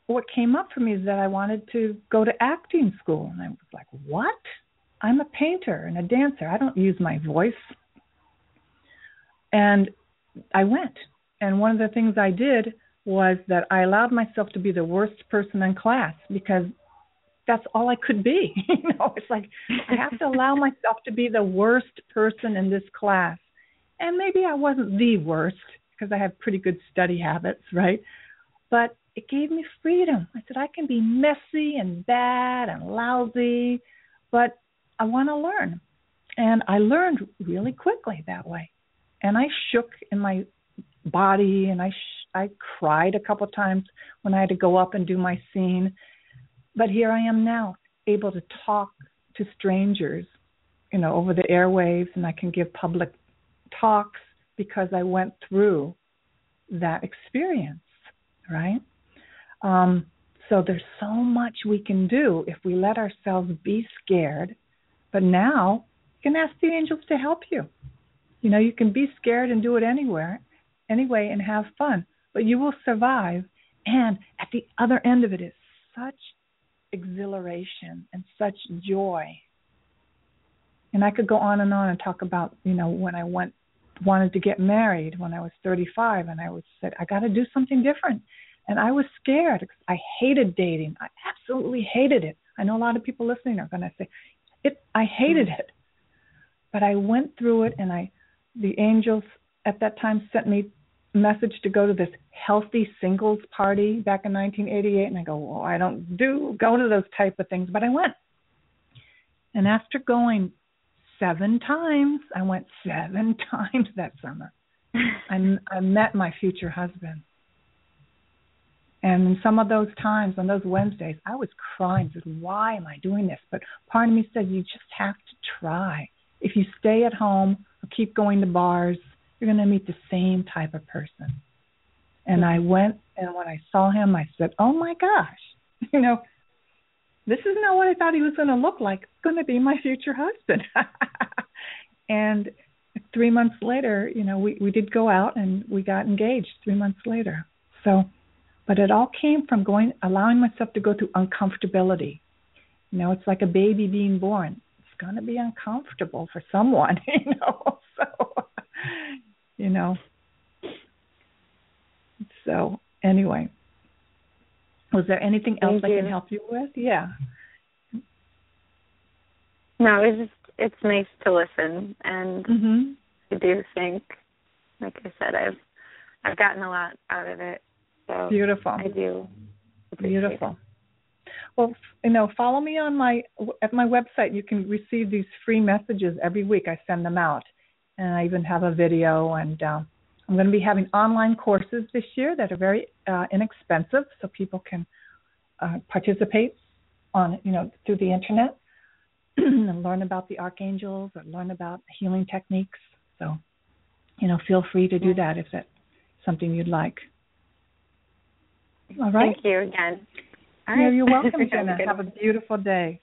what came up for me is that I wanted to go to acting school, and I was like, "What? I'm a painter and a dancer. I don't use my voice. And I went. And one of the things I did was that I allowed myself to be the worst person in class because that's all I could be. you know, it's like I have to allow myself to be the worst person in this class. And maybe I wasn't the worst because I have pretty good study habits, right? But it gave me freedom. I said I can be messy and bad and lousy, but I want to learn. And I learned really quickly that way and I shook in my body and I I cried a couple times when I had to go up and do my scene. But here I am now, able to talk to strangers, you know, over the airwaves, and I can give public talks because I went through that experience, right? Um, so there's so much we can do if we let ourselves be scared. But now you can ask the angels to help you. You know, you can be scared and do it anywhere, anyway, and have fun, but you will survive. And at the other end of it is such exhilaration and such joy. And I could go on and on and talk about, you know, when I went wanted to get married when I was 35 and I was said I got to do something different. And I was scared. I hated dating. I absolutely hated it. I know a lot of people listening are going to say it I hated it. But I went through it and I the angels at that time sent me message to go to this healthy singles party back in 1988 and I go, "Well, I don't do go to those type of things," but I went. And after going 7 times, I went 7 times that summer. I I met my future husband. And some of those times, on those Wednesdays, I was crying. I said, Why am I doing this? But part of me said, You just have to try. If you stay at home or keep going to bars, you're going to meet the same type of person. And I went, and when I saw him, I said, "Oh my gosh, you know, this is not what I thought he was going to look like. It's going to be my future husband. and three months later, you know, we we did go out and we got engaged three months later. So, but it all came from going, allowing myself to go through uncomfortability. You know, it's like a baby being born. It's going to be uncomfortable for someone, you know. So, you know. So, anyway, was there anything else I can help you with? Yeah. No, it's just it's nice to listen, and Mhm. I do think, like I said, I've I've gotten a lot out of it. So Beautiful. I do. Beautiful. Well, you know, follow me on my at my website. You can receive these free messages every week. I send them out, and I even have a video. And um, I'm going to be having online courses this year that are very uh, inexpensive, so people can uh, participate on you know through the internet and learn about the archangels or learn about healing techniques. So, you know, feel free to do that if that's something you'd like. All right. Thank you again. All Yeah, you're welcome, Have a Jenna. Have a beautiful day.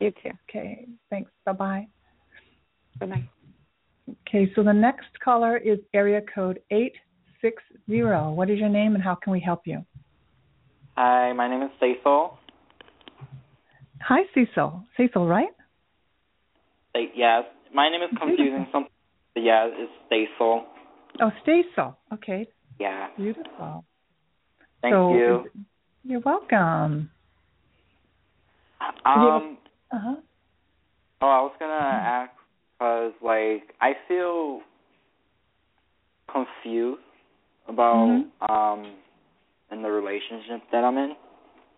You too. Okay, thanks. Bye bye. Bye bye. Okay, so the next caller is area code 860. What is your name and how can we help you? Hi, my name is Cecil. Hi, Cecil. Cecil, right? Say- Yes, my name is confusing some. Yeah, it's Cecil. Oh, Cecil. Okay, Yeah, beautiful. thank so, you. You're welcome. Um, Uh huh. oh, I was gonna ask because like I feel confused about Mhm. um in the relationship that I'm in,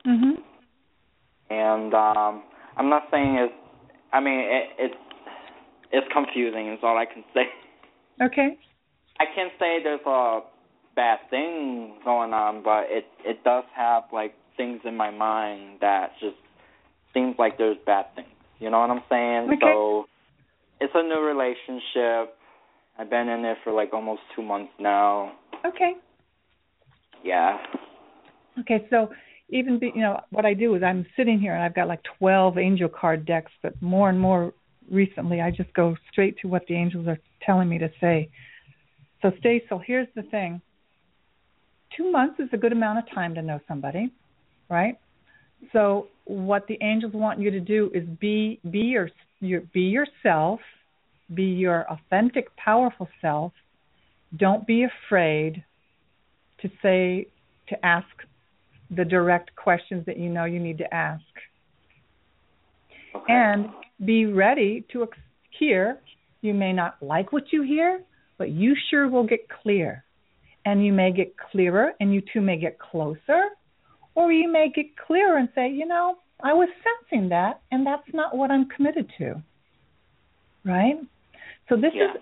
Mhm. and um I'm not saying it's. I mean, it, it's it's confusing. Is all I can say. Okay. I can't say there's a bad thing going on, but it it does have like things in my mind that just seems like there's bad things. You know what I'm saying? Okay. So it's a new relationship. I've been in it for like almost two months now. Okay. Yeah. Okay, so even be, you know what I do is I'm sitting here and I've got like 12 angel card decks, but more and more recently I just go straight to what the angels are telling me to say. So stay. So here's the thing: two months is a good amount of time to know somebody, right? So what the angels want you to do is be be your, your be yourself, be your authentic, powerful self. Don't be afraid to say to ask the direct questions that you know you need to ask Okay. and be ready to ex- hear you may not like what you hear but you sure will get clear and you may get clearer and you two may get closer or you may get clearer and say you know i was sensing that and that's not what i'm committed to right so this Yeah. is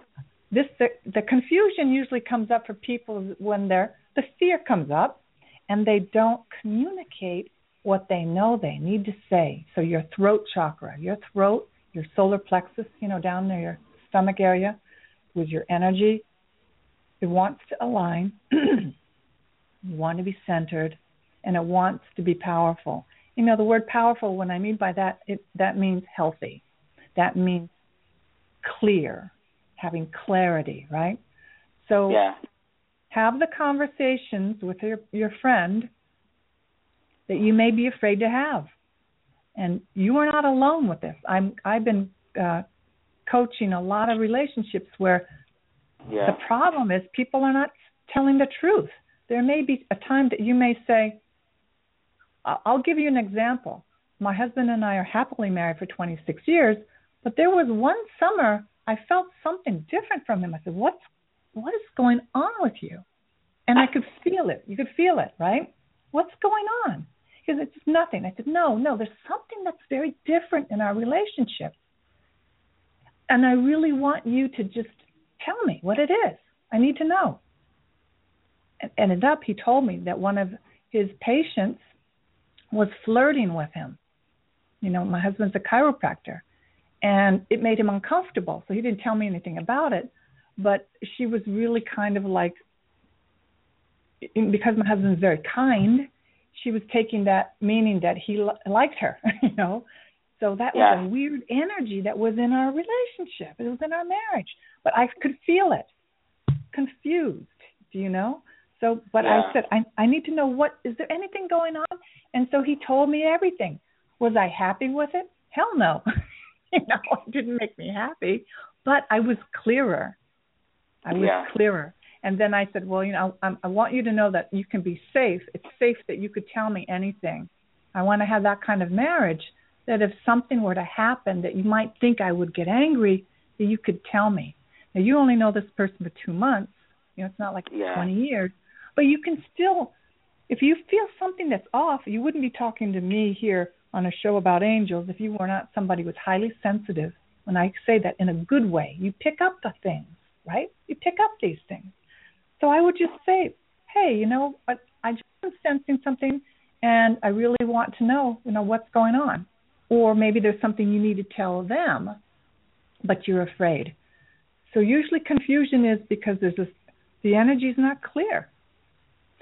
this the, the confusion usually comes up for people when they're the fear comes up and they don't communicate what they know they need to say. So your throat chakra, your throat, your solar plexus, you know, down near your stomach area with your energy, it wants to align. you want to be centered and it wants to be powerful. You know, the word powerful, when I mean by that, it that means healthy. That means clear, having clarity, right? So yeah. have the conversations with your your friend that you may be afraid to have and you are not alone with this i'm i've been uh coaching a lot of relationships where Yeah. the problem is people are not telling the truth there may be a time that you may say i'll give you an example. My husband and i are happily married for 26 years but there was one summer i felt something different from him. I said what's what is going on with you? And i could feel it. You could feel it right? What's going on? He goes it's nothing. I said no no there's something that's very different in our relationship. And i really want you to just tell me what it is. I need to know. And ended up he told me that one of his patients was flirting with him you know my husband's a chiropractor and it made him uncomfortable so he didn't tell me anything about it but she was really kind of like because my husband's very kind she was taking that meaning that he li- liked her, you know. So that Yeah. was a weird energy that was in our relationship. It was in our marriage, but I could feel it. Confused, do you know? So, but Yeah. I said, I I need to know what is there anything going on? And so he told me everything. Was I happy with it? Hell no. you know, it didn't make me happy, but I was clearer. I was Yeah. clearer. And then I said, well, you know, I, I want you to know that you can be safe. It's safe that you could tell me anything. I want to have that kind of marriage that if something were to happen that you might think I would get angry, that you could tell me. Now you only know this person for two months. You know, it's not like Yeah. 20 years, but you can still, if you feel something that's off, you wouldn't be talking to me here on a show about angels if you were not somebody who's highly sensitive. When I say that in a good way, you pick up the things, right? You pick up these things. So I would just say, hey, you know, I, I just am sensing something, and I really want to know, you know, what's going on. Or maybe there's something you need to tell them, but you're afraid. So usually confusion is because there's this, the energy is not clear.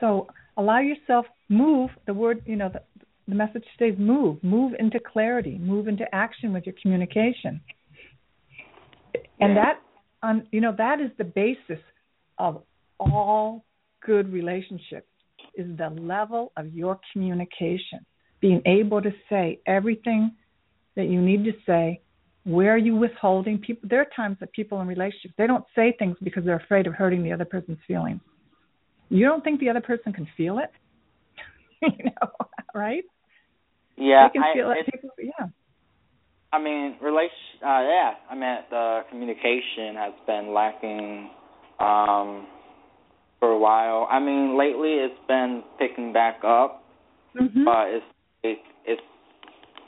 So allow yourself move. The word, you know, the, the message is move. Move into clarity. Move into action with your communication. And that, um, you know, that is the basis of all good relationships. Is the level of your communication, being able to say everything that you need to say. Where are you withholding people? There are times that people in relationships they don't say things because they're afraid of hurting the other person's feelings. You don't think the other person can feel it, you know, right? Yeah, they can I, feel it. People, yeah. I mean, relation. Uh, yeah, I mean, the communication has been lacking um, for a while. I mean, lately it's been picking back up, Mm-hmm. but it's it, it's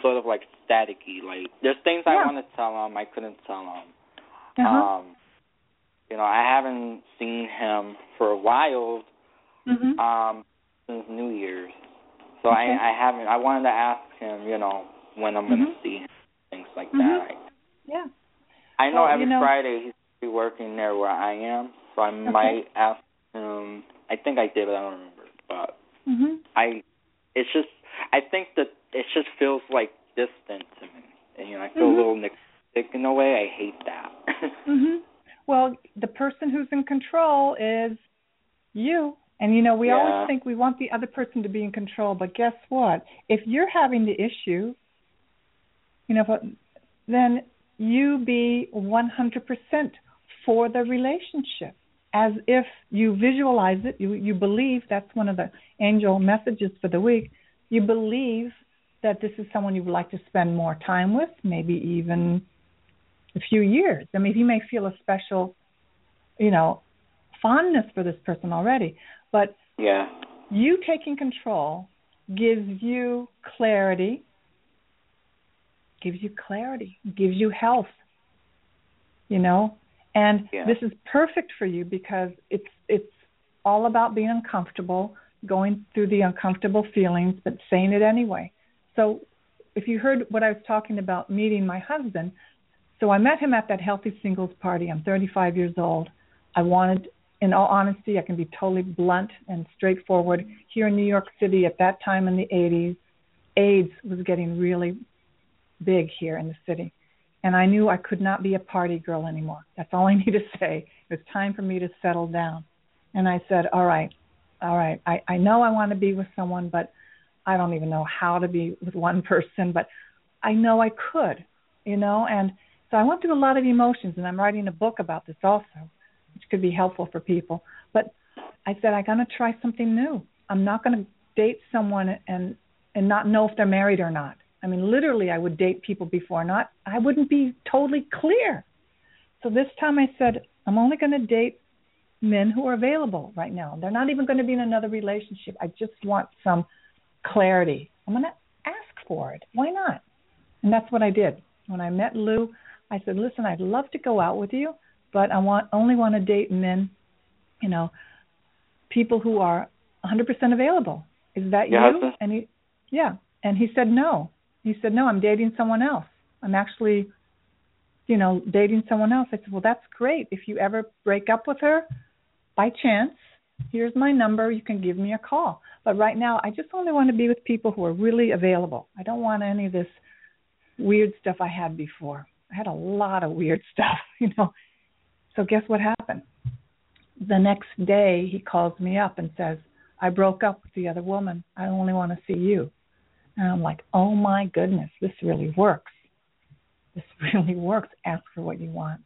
sort of like staticky. Like there's things Yeah. I want to tell him, I couldn't tell him. uh-huh. Um, you know, I haven't seen him for a while mm-hmm. um, since New Year's, so Okay. I I haven't. I wanted to ask him, you know, when I'm gonna Mhm. see him, things like Mhm. that. I, yeah. I know Well, every you know- Friday he's be working there where I am, so I might ask him. I think I did, but I don't remember. But Mm-hmm. I, it's just, I think that it just feels like distant to me, and you know, I feel Mhm. a little sick in a way. I hate that. Mhm. Well, the person who's in control is you. And you know, we Yeah. always think we want the other person to be in control, but guess what? If you're having the issue, you know, but- then you be 100% for the relationship as if you visualize it, you you believe that's one of the angel messages for the week. You believe that this is someone you would like to spend more time with, maybe even a few years. I mean, he may feel a special, you know, fondness for this person already, but yeah, you taking control gives you clarity, gives you clarity, gives you health, you know, and Yeah. this is perfect for you because it's it's all about being uncomfortable, going through the uncomfortable feelings, but saying it anyway. So, if you heard what I was talking about meeting my husband, so I met him at that healthy singles party. I'm 35 years old. I wanted, in all honesty, I can be totally blunt and straightforward. Here in New York City at that time in the 80s, AIDS was getting really big here in the city. And I knew I could not be a party girl anymore. That's all I need to say. It was time for me to settle down. And I said, All right, all right. I, I know I want to be with someone, but I don't even know how to be with one person, but I know I could, you know, and so I went through a lot of emotions and I'm writing a book about this also, which could be helpful for people. But I said I'm gonna try something new. I'm not gonna date someone and and not know if they're married or not. I mean literally I would date people before not I wouldn't be totally clear. So this time I said, I'm only gonna date men who are available right now. They're not even going to be in another relationship. I just want some clarity. I'm going to ask for it. Why not? And that's what I did. When I met Lou, I said, "Listen, I'd love to go out with you, but I want only want to date men, you know, people who are 100% available. Is that Your you?" husband? And he, yeah, and he said no. He said no. I'm dating someone else. I'm actually, you know, dating someone else. I said, well, that's great. If you ever break up with her, by chance, here's my number. You can give me a call. But right now, I just only want to be with people who are really available. I don't want any of this weird stuff I had before. I had a lot of weird stuff, you know. So guess what happened? The next day, he calls me up and says, I broke up with the other woman. I only want to see you. And I'm like, oh my goodness, this really works. This really works. Ask for what you want.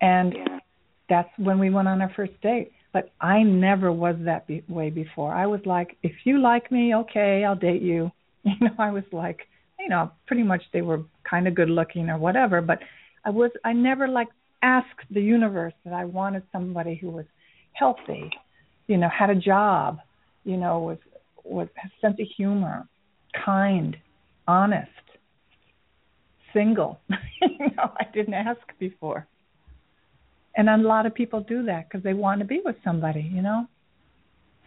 And that's when we went on our first date. But I never was that be- way before. I was like, if you like me, okay, I'll date you. You know, I was like, you know, pretty much they were kind of good looking or whatever. But I was, I never like asked the universe that I wanted somebody who was healthy, you know, had a job, you know, was was a sense of humor, kind, honest, single. you know, I didn't ask before. And a lot of people do that because they want to be with somebody, you know.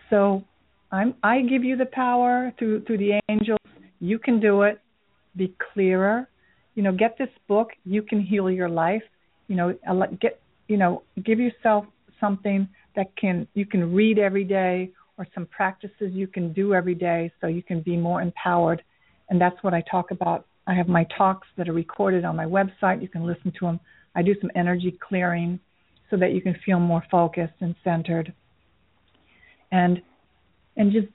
So I'm I give you the power through through the angels. You can do it. Be clearer. You know, get this book. You can heal your life. You know, get you know, give yourself something that can you can read every day or some practices you can do every day so you can be more empowered. And that's what I talk about. I have my talks that are recorded on my website. You can listen to them. I do some energy clearing so that you can feel more focused and centered. And and just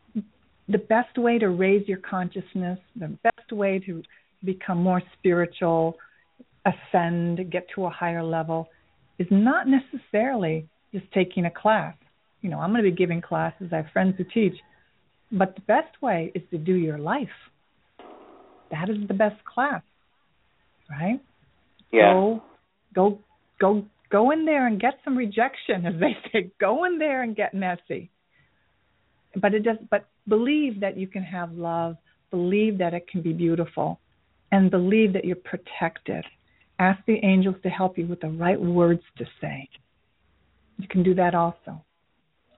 the best way to raise your consciousness, the best way to become more spiritual, ascend, get to a higher level is not necessarily just taking a class. You know, I'm going to be giving classes, I have friends who teach, but the best way is to do your life. That is the best class, right? Yeah. Go, go, go, go in there and get some rejection, as they say. Go in there and get messy. But it does. But believe that you can have love. Believe that it can be beautiful, and believe that you're protected. Ask the angels to help you with the right words to say. You can do that also.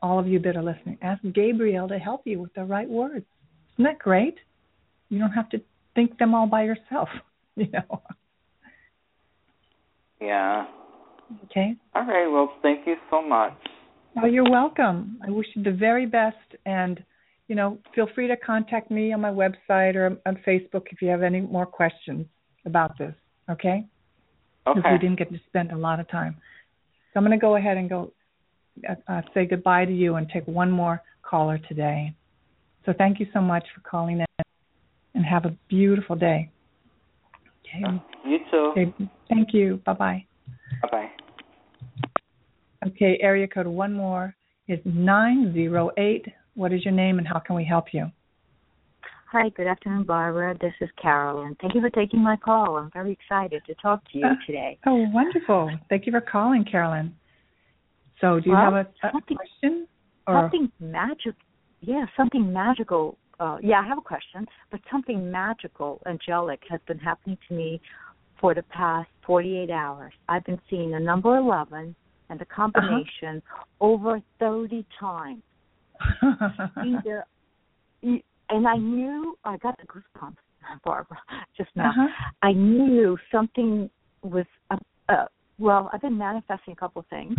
All of you that are listening, ask Gabriel to help you with the right words. Isn't that great? You don't have to think them all by yourself. You know. Yeah. Okay. All right. Well, thank you so much. Oh, you're welcome. I wish you the very best, and you know, feel free to contact me on my website or on Facebook if you have any more questions about this. Okay? Because Okay. we didn't get to spend a lot of time. So I'm going to go ahead and go uh, uh, say goodbye to you and take one more caller today. So thank you so much for calling in, and have a beautiful day. Okay. You too. okay. Thank you. Bye bye. Bye bye. Okay, area code one more is 908. What is your name and how can we help you? Hi, good afternoon, Barbara. This is Carolyn. Thank you for taking my call. I'm very excited to talk to you Uh, today. Oh, wonderful. Thank you for calling, Carolyn. So, do you Well, have a, a question? Or, Something magic, yeah, something magical. Uh, yeah, I have a question, but something magical, angelic, has been happening to me for the past 48 hours. I've been seeing the number 11 and the combination over 30 times. Either, and I knew I got the goosebumps, Barbara, just now. uh-huh. I knew something was uh, uh, well. I've been manifesting a couple of things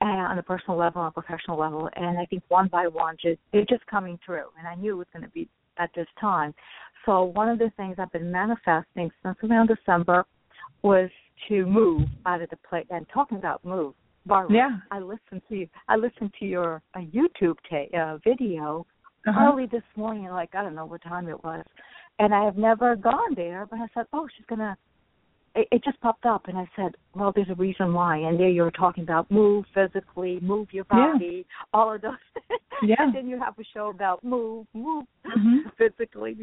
uh, on a personal level, on a professional level, and I think one by one, just they're just coming through. And I knew it was going to be at this time. So one of the things I've been manifesting since around December was to move out of the place. And talking about move, Barbara, Yeah. I listened to you. I listened to your uh, YouTube ta- uh, video Uh-huh. early this morning, like I don't know what time it was, and I have never gone there. But I said, oh, she's gonna. It, it just popped up, and I said, well, there's a reason why. And there you were talking about move physically, move your Yeah. body, all of those. Yeah. and then you have a show about move, move Mhm. physically.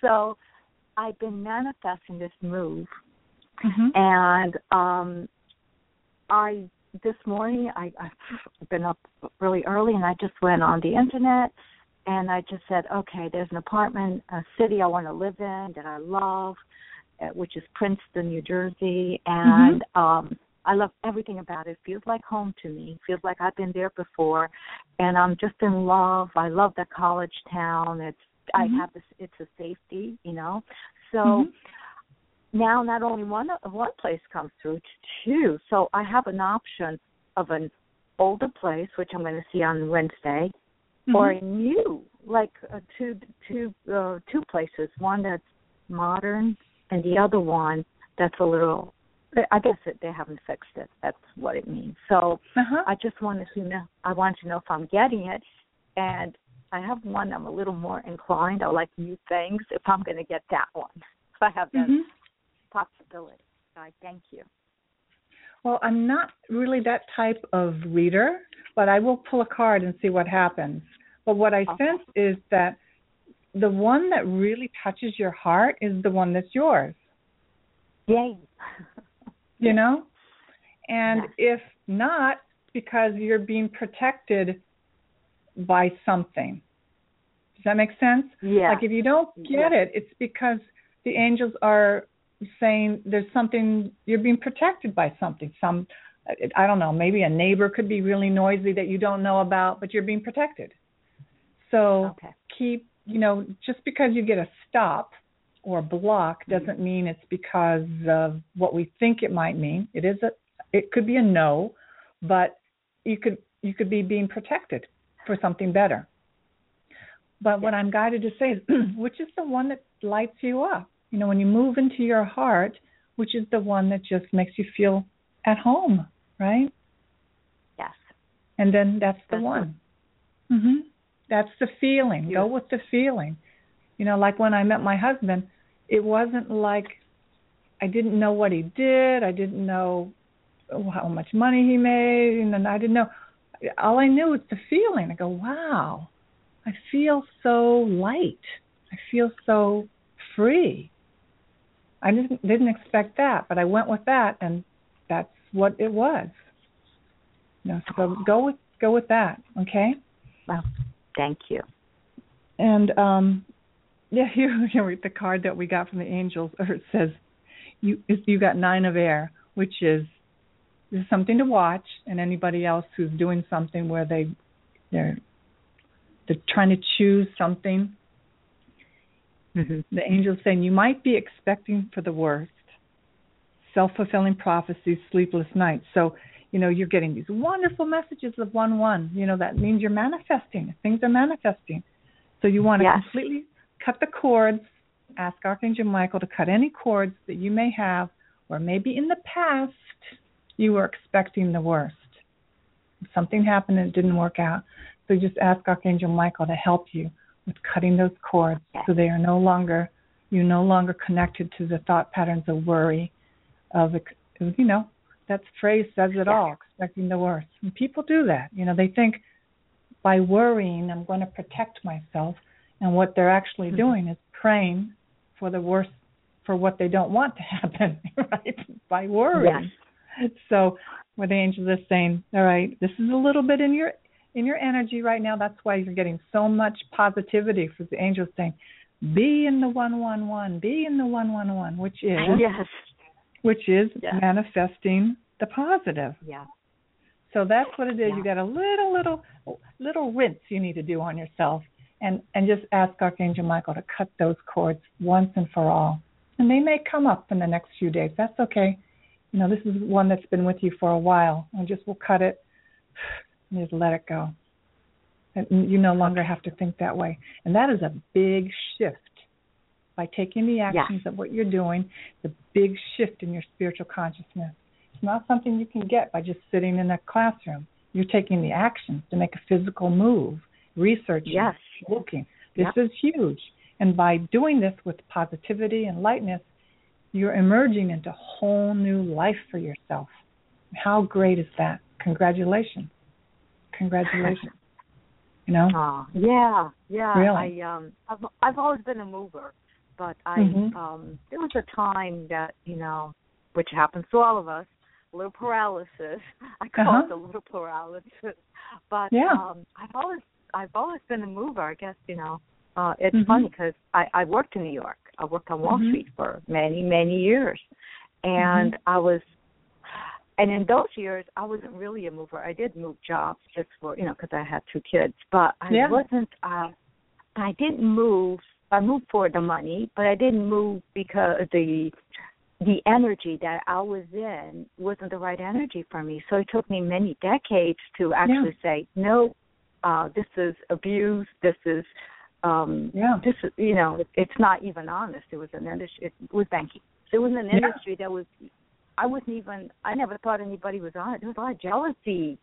So I've been manifesting this move, Mhm. and um I this morning I I've been up really early and I just went on the internet and I just said, okay, there's an apartment, a city I want to live in that I love, uh, which is Princeton, New Jersey, and um I love everything about it. It. Feels like home to me. Feels like I've been there before, and I'm just in love. I love the college town. It's I Mhm. have this. It's a safety, you know. So Mhm. now not only one one place comes through, two. So I have an option of an older place, which I'm going to see on Wednesday, mm-hmm. or new, like uh, two two uh, two places. One that's modern, and the other one that's a little. I guess it, they haven't fixed it. That's what it means. So uh-huh. I just wanted to know. I want to know if I'm getting it, and I have one I'm a little more inclined. I like new things. If I'm going to get that one, if I have that mm-hmm. possibility. I thank you. Well, I'm not really that type of reader, but I will pull a card and see what happens. But what I sense is that the one that really touches your heart is the one that's yours. Yay. you know? And if not, because you're being protected by something. Does that make sense? Yeah. Like if you don't get yeah. it, it's because the angels are saying there's something you're being protected by something. Some I don't know, maybe a neighbor could be really noisy that you don't know about, but you're being protected. So okay. keep, you know, just because you get a stop or a block mm-hmm. doesn't mean it's because of what we think it might mean. It is a it could be a no, but you could you could be being protected for something better. But what I'm guided to say is which is the one that lights you up? You know, when you move into your heart, which is the one that just makes you feel at home, right? Yes. And then that's the that's one. Mhm. That's the feeling. Go with the feeling. You know, like when I met my husband, it wasn't like I didn't know what he did. I didn't know how much money he made, and then I didn't know. All I knew was the feeling. I go, wow, I feel so light. I feel so free. I didn't didn't expect that, but I went with that, and that's what it was. You know, so go with go with that, okay? Well, thank you. And um, yeah, here, here the card that we got from the angels. Or it says, you you got nine of air, which is is something to watch, and anybody else who's doing something where they they're they're trying to choose something Mm-hmm. The angel's saying you might be expecting for the worst. Self fulfilling prophecies, sleepless nights. So, you know, you're getting these wonderful messages of 1 1. You know, that means you're manifesting. Things are manifesting. So you want to yes. completely cut the cords. Ask Archangel Michael to cut any cords that you may have, or maybe in the past you were expecting the worst. Something happened and it didn't work out. So just ask Archangel Michael to help you with cutting those cords so they are no longer you're no longer connected to the thought patterns of worry of you know that phrase says it all expecting the worst and people do that you know they think by worrying i'm going to protect myself and what they're actually mm-hmm. doing is praying for the worst for what they don't want to happen right by worrying yes. so where the angels are saying all right this is a little bit in your in your energy right now. That's why you're getting so much positivity for the angels saying, "Be in the one one one, be in the one one one," which is yes, which is manifesting the positive. Yeah. So that's what it is. Yeah. You got a little little little rinse you need to do on yourself, and and just ask Archangel Michael to cut those cords once and for all. And they may come up in the next few days. That's okay. You know, this is one that's been with you for a while. And just will cut it you just let it go. And you no longer have to think that way. And that is a big shift. By taking the actions of what you're doing, the big shift in your spiritual consciousness. It's not something you can get by just sitting in a classroom. You're taking the actions to make a physical move, researching, yes. looking. This is huge. And by doing this with positivity and lightness, you're emerging into a whole new life for yourself. How great is that? Congratulations. Congratulations. you know? Oh, yeah, yeah. Really? I um I've I've always been a mover, but I mm-hmm. um there was a time that, you know, which happens to all of us, a little paralysis. I call uh-huh. it a little paralysis. But yeah. um I've always I've always been a mover, I guess, you know. Uh it's mm-hmm. funny cuz I I worked in New York. I worked on Wall mm-hmm. Street for many, many years. And mm-hmm. I was and in those years, I wasn't really a mover. I did move jobs just for you know because I had two kids, but I yeah. wasn't. uh I didn't move. I moved for the money, but I didn't move because the the energy that I was in wasn't the right energy for me. So it took me many decades to actually yeah. say no. uh this is abuse this is um yeah this is you know it's not even honest it was an industry it was banking it was an Yeah. industry that was i wasn't even i never thought anybody was on it there was a lot of jealousy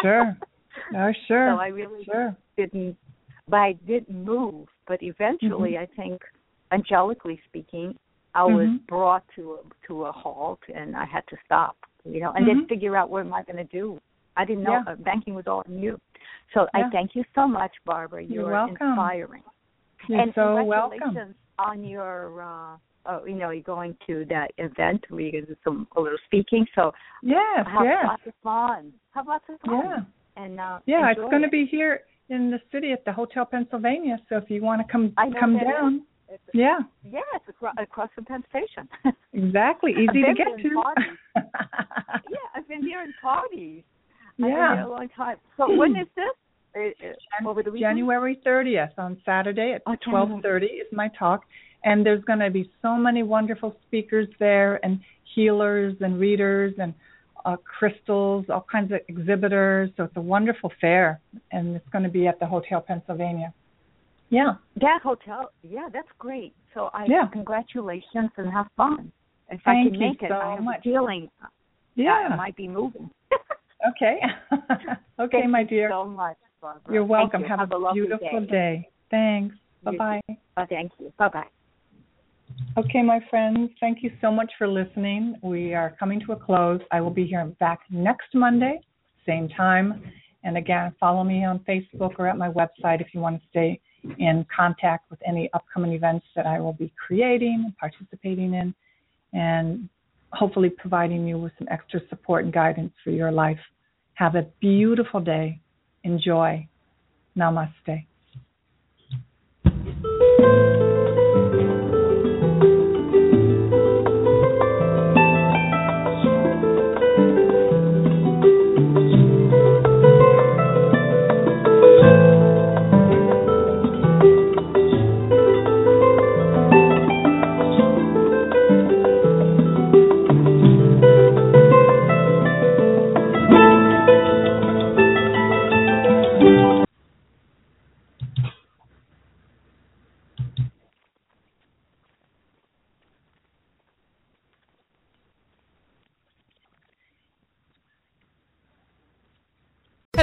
Sure. oh sure so i really sure didn't but i didn't move but eventually Mm-hmm. i think angelically speaking i was Mhm. brought to a to a halt and i had to stop you know and Mhm. then figure out what am i going to do i didn't know Yeah. uh, banking was all new so Yeah. i thank you so much barbara You're you're welcome. inspiring you're and so congratulations welcome on your uh oh, you know, you're going to that event where you're going to do some a little speaking. So yes have yes lots of fun. Have lots of fun. yeah And uh yeah it's going to be here in the city at the hotel pennsylvania so if you want to come come down It's, yeah yeah, it's across, across from Penn Station. exactly easy to get to yeah, I've been here in parties. Yeah a long time. So when is this? Over the weekend? January 30th on Saturday at Oh, 12:30 is my talk, and there's going to be so many wonderful speakers there, and healers and readers and uh, crystals, all kinds of exhibitors. So it's a wonderful fair, and it's going to be at the Hotel Pennsylvania. Yeah, That hotel, yeah, that's great. So I Yeah. congratulations and have fun. If I Thank can you make it, so I have much. a feeling yeah. I might be moving. okay, okay, Thank my you dear. so much, Barbara. You're welcome. you. Have, a, lovely beautiful day. day. Thanks. Bye bye. Oh, thank you. Bye bye. Okay, my friends, thank you so much for listening. We are coming to a close. I will be here back next Monday, same time. And again, follow me on Facebook or at my website if you want to stay in contact with any upcoming events that I will be creating and participating in, and hopefully providing you with some extra support and guidance for your life. Have a beautiful day. Enjoy. Namaste.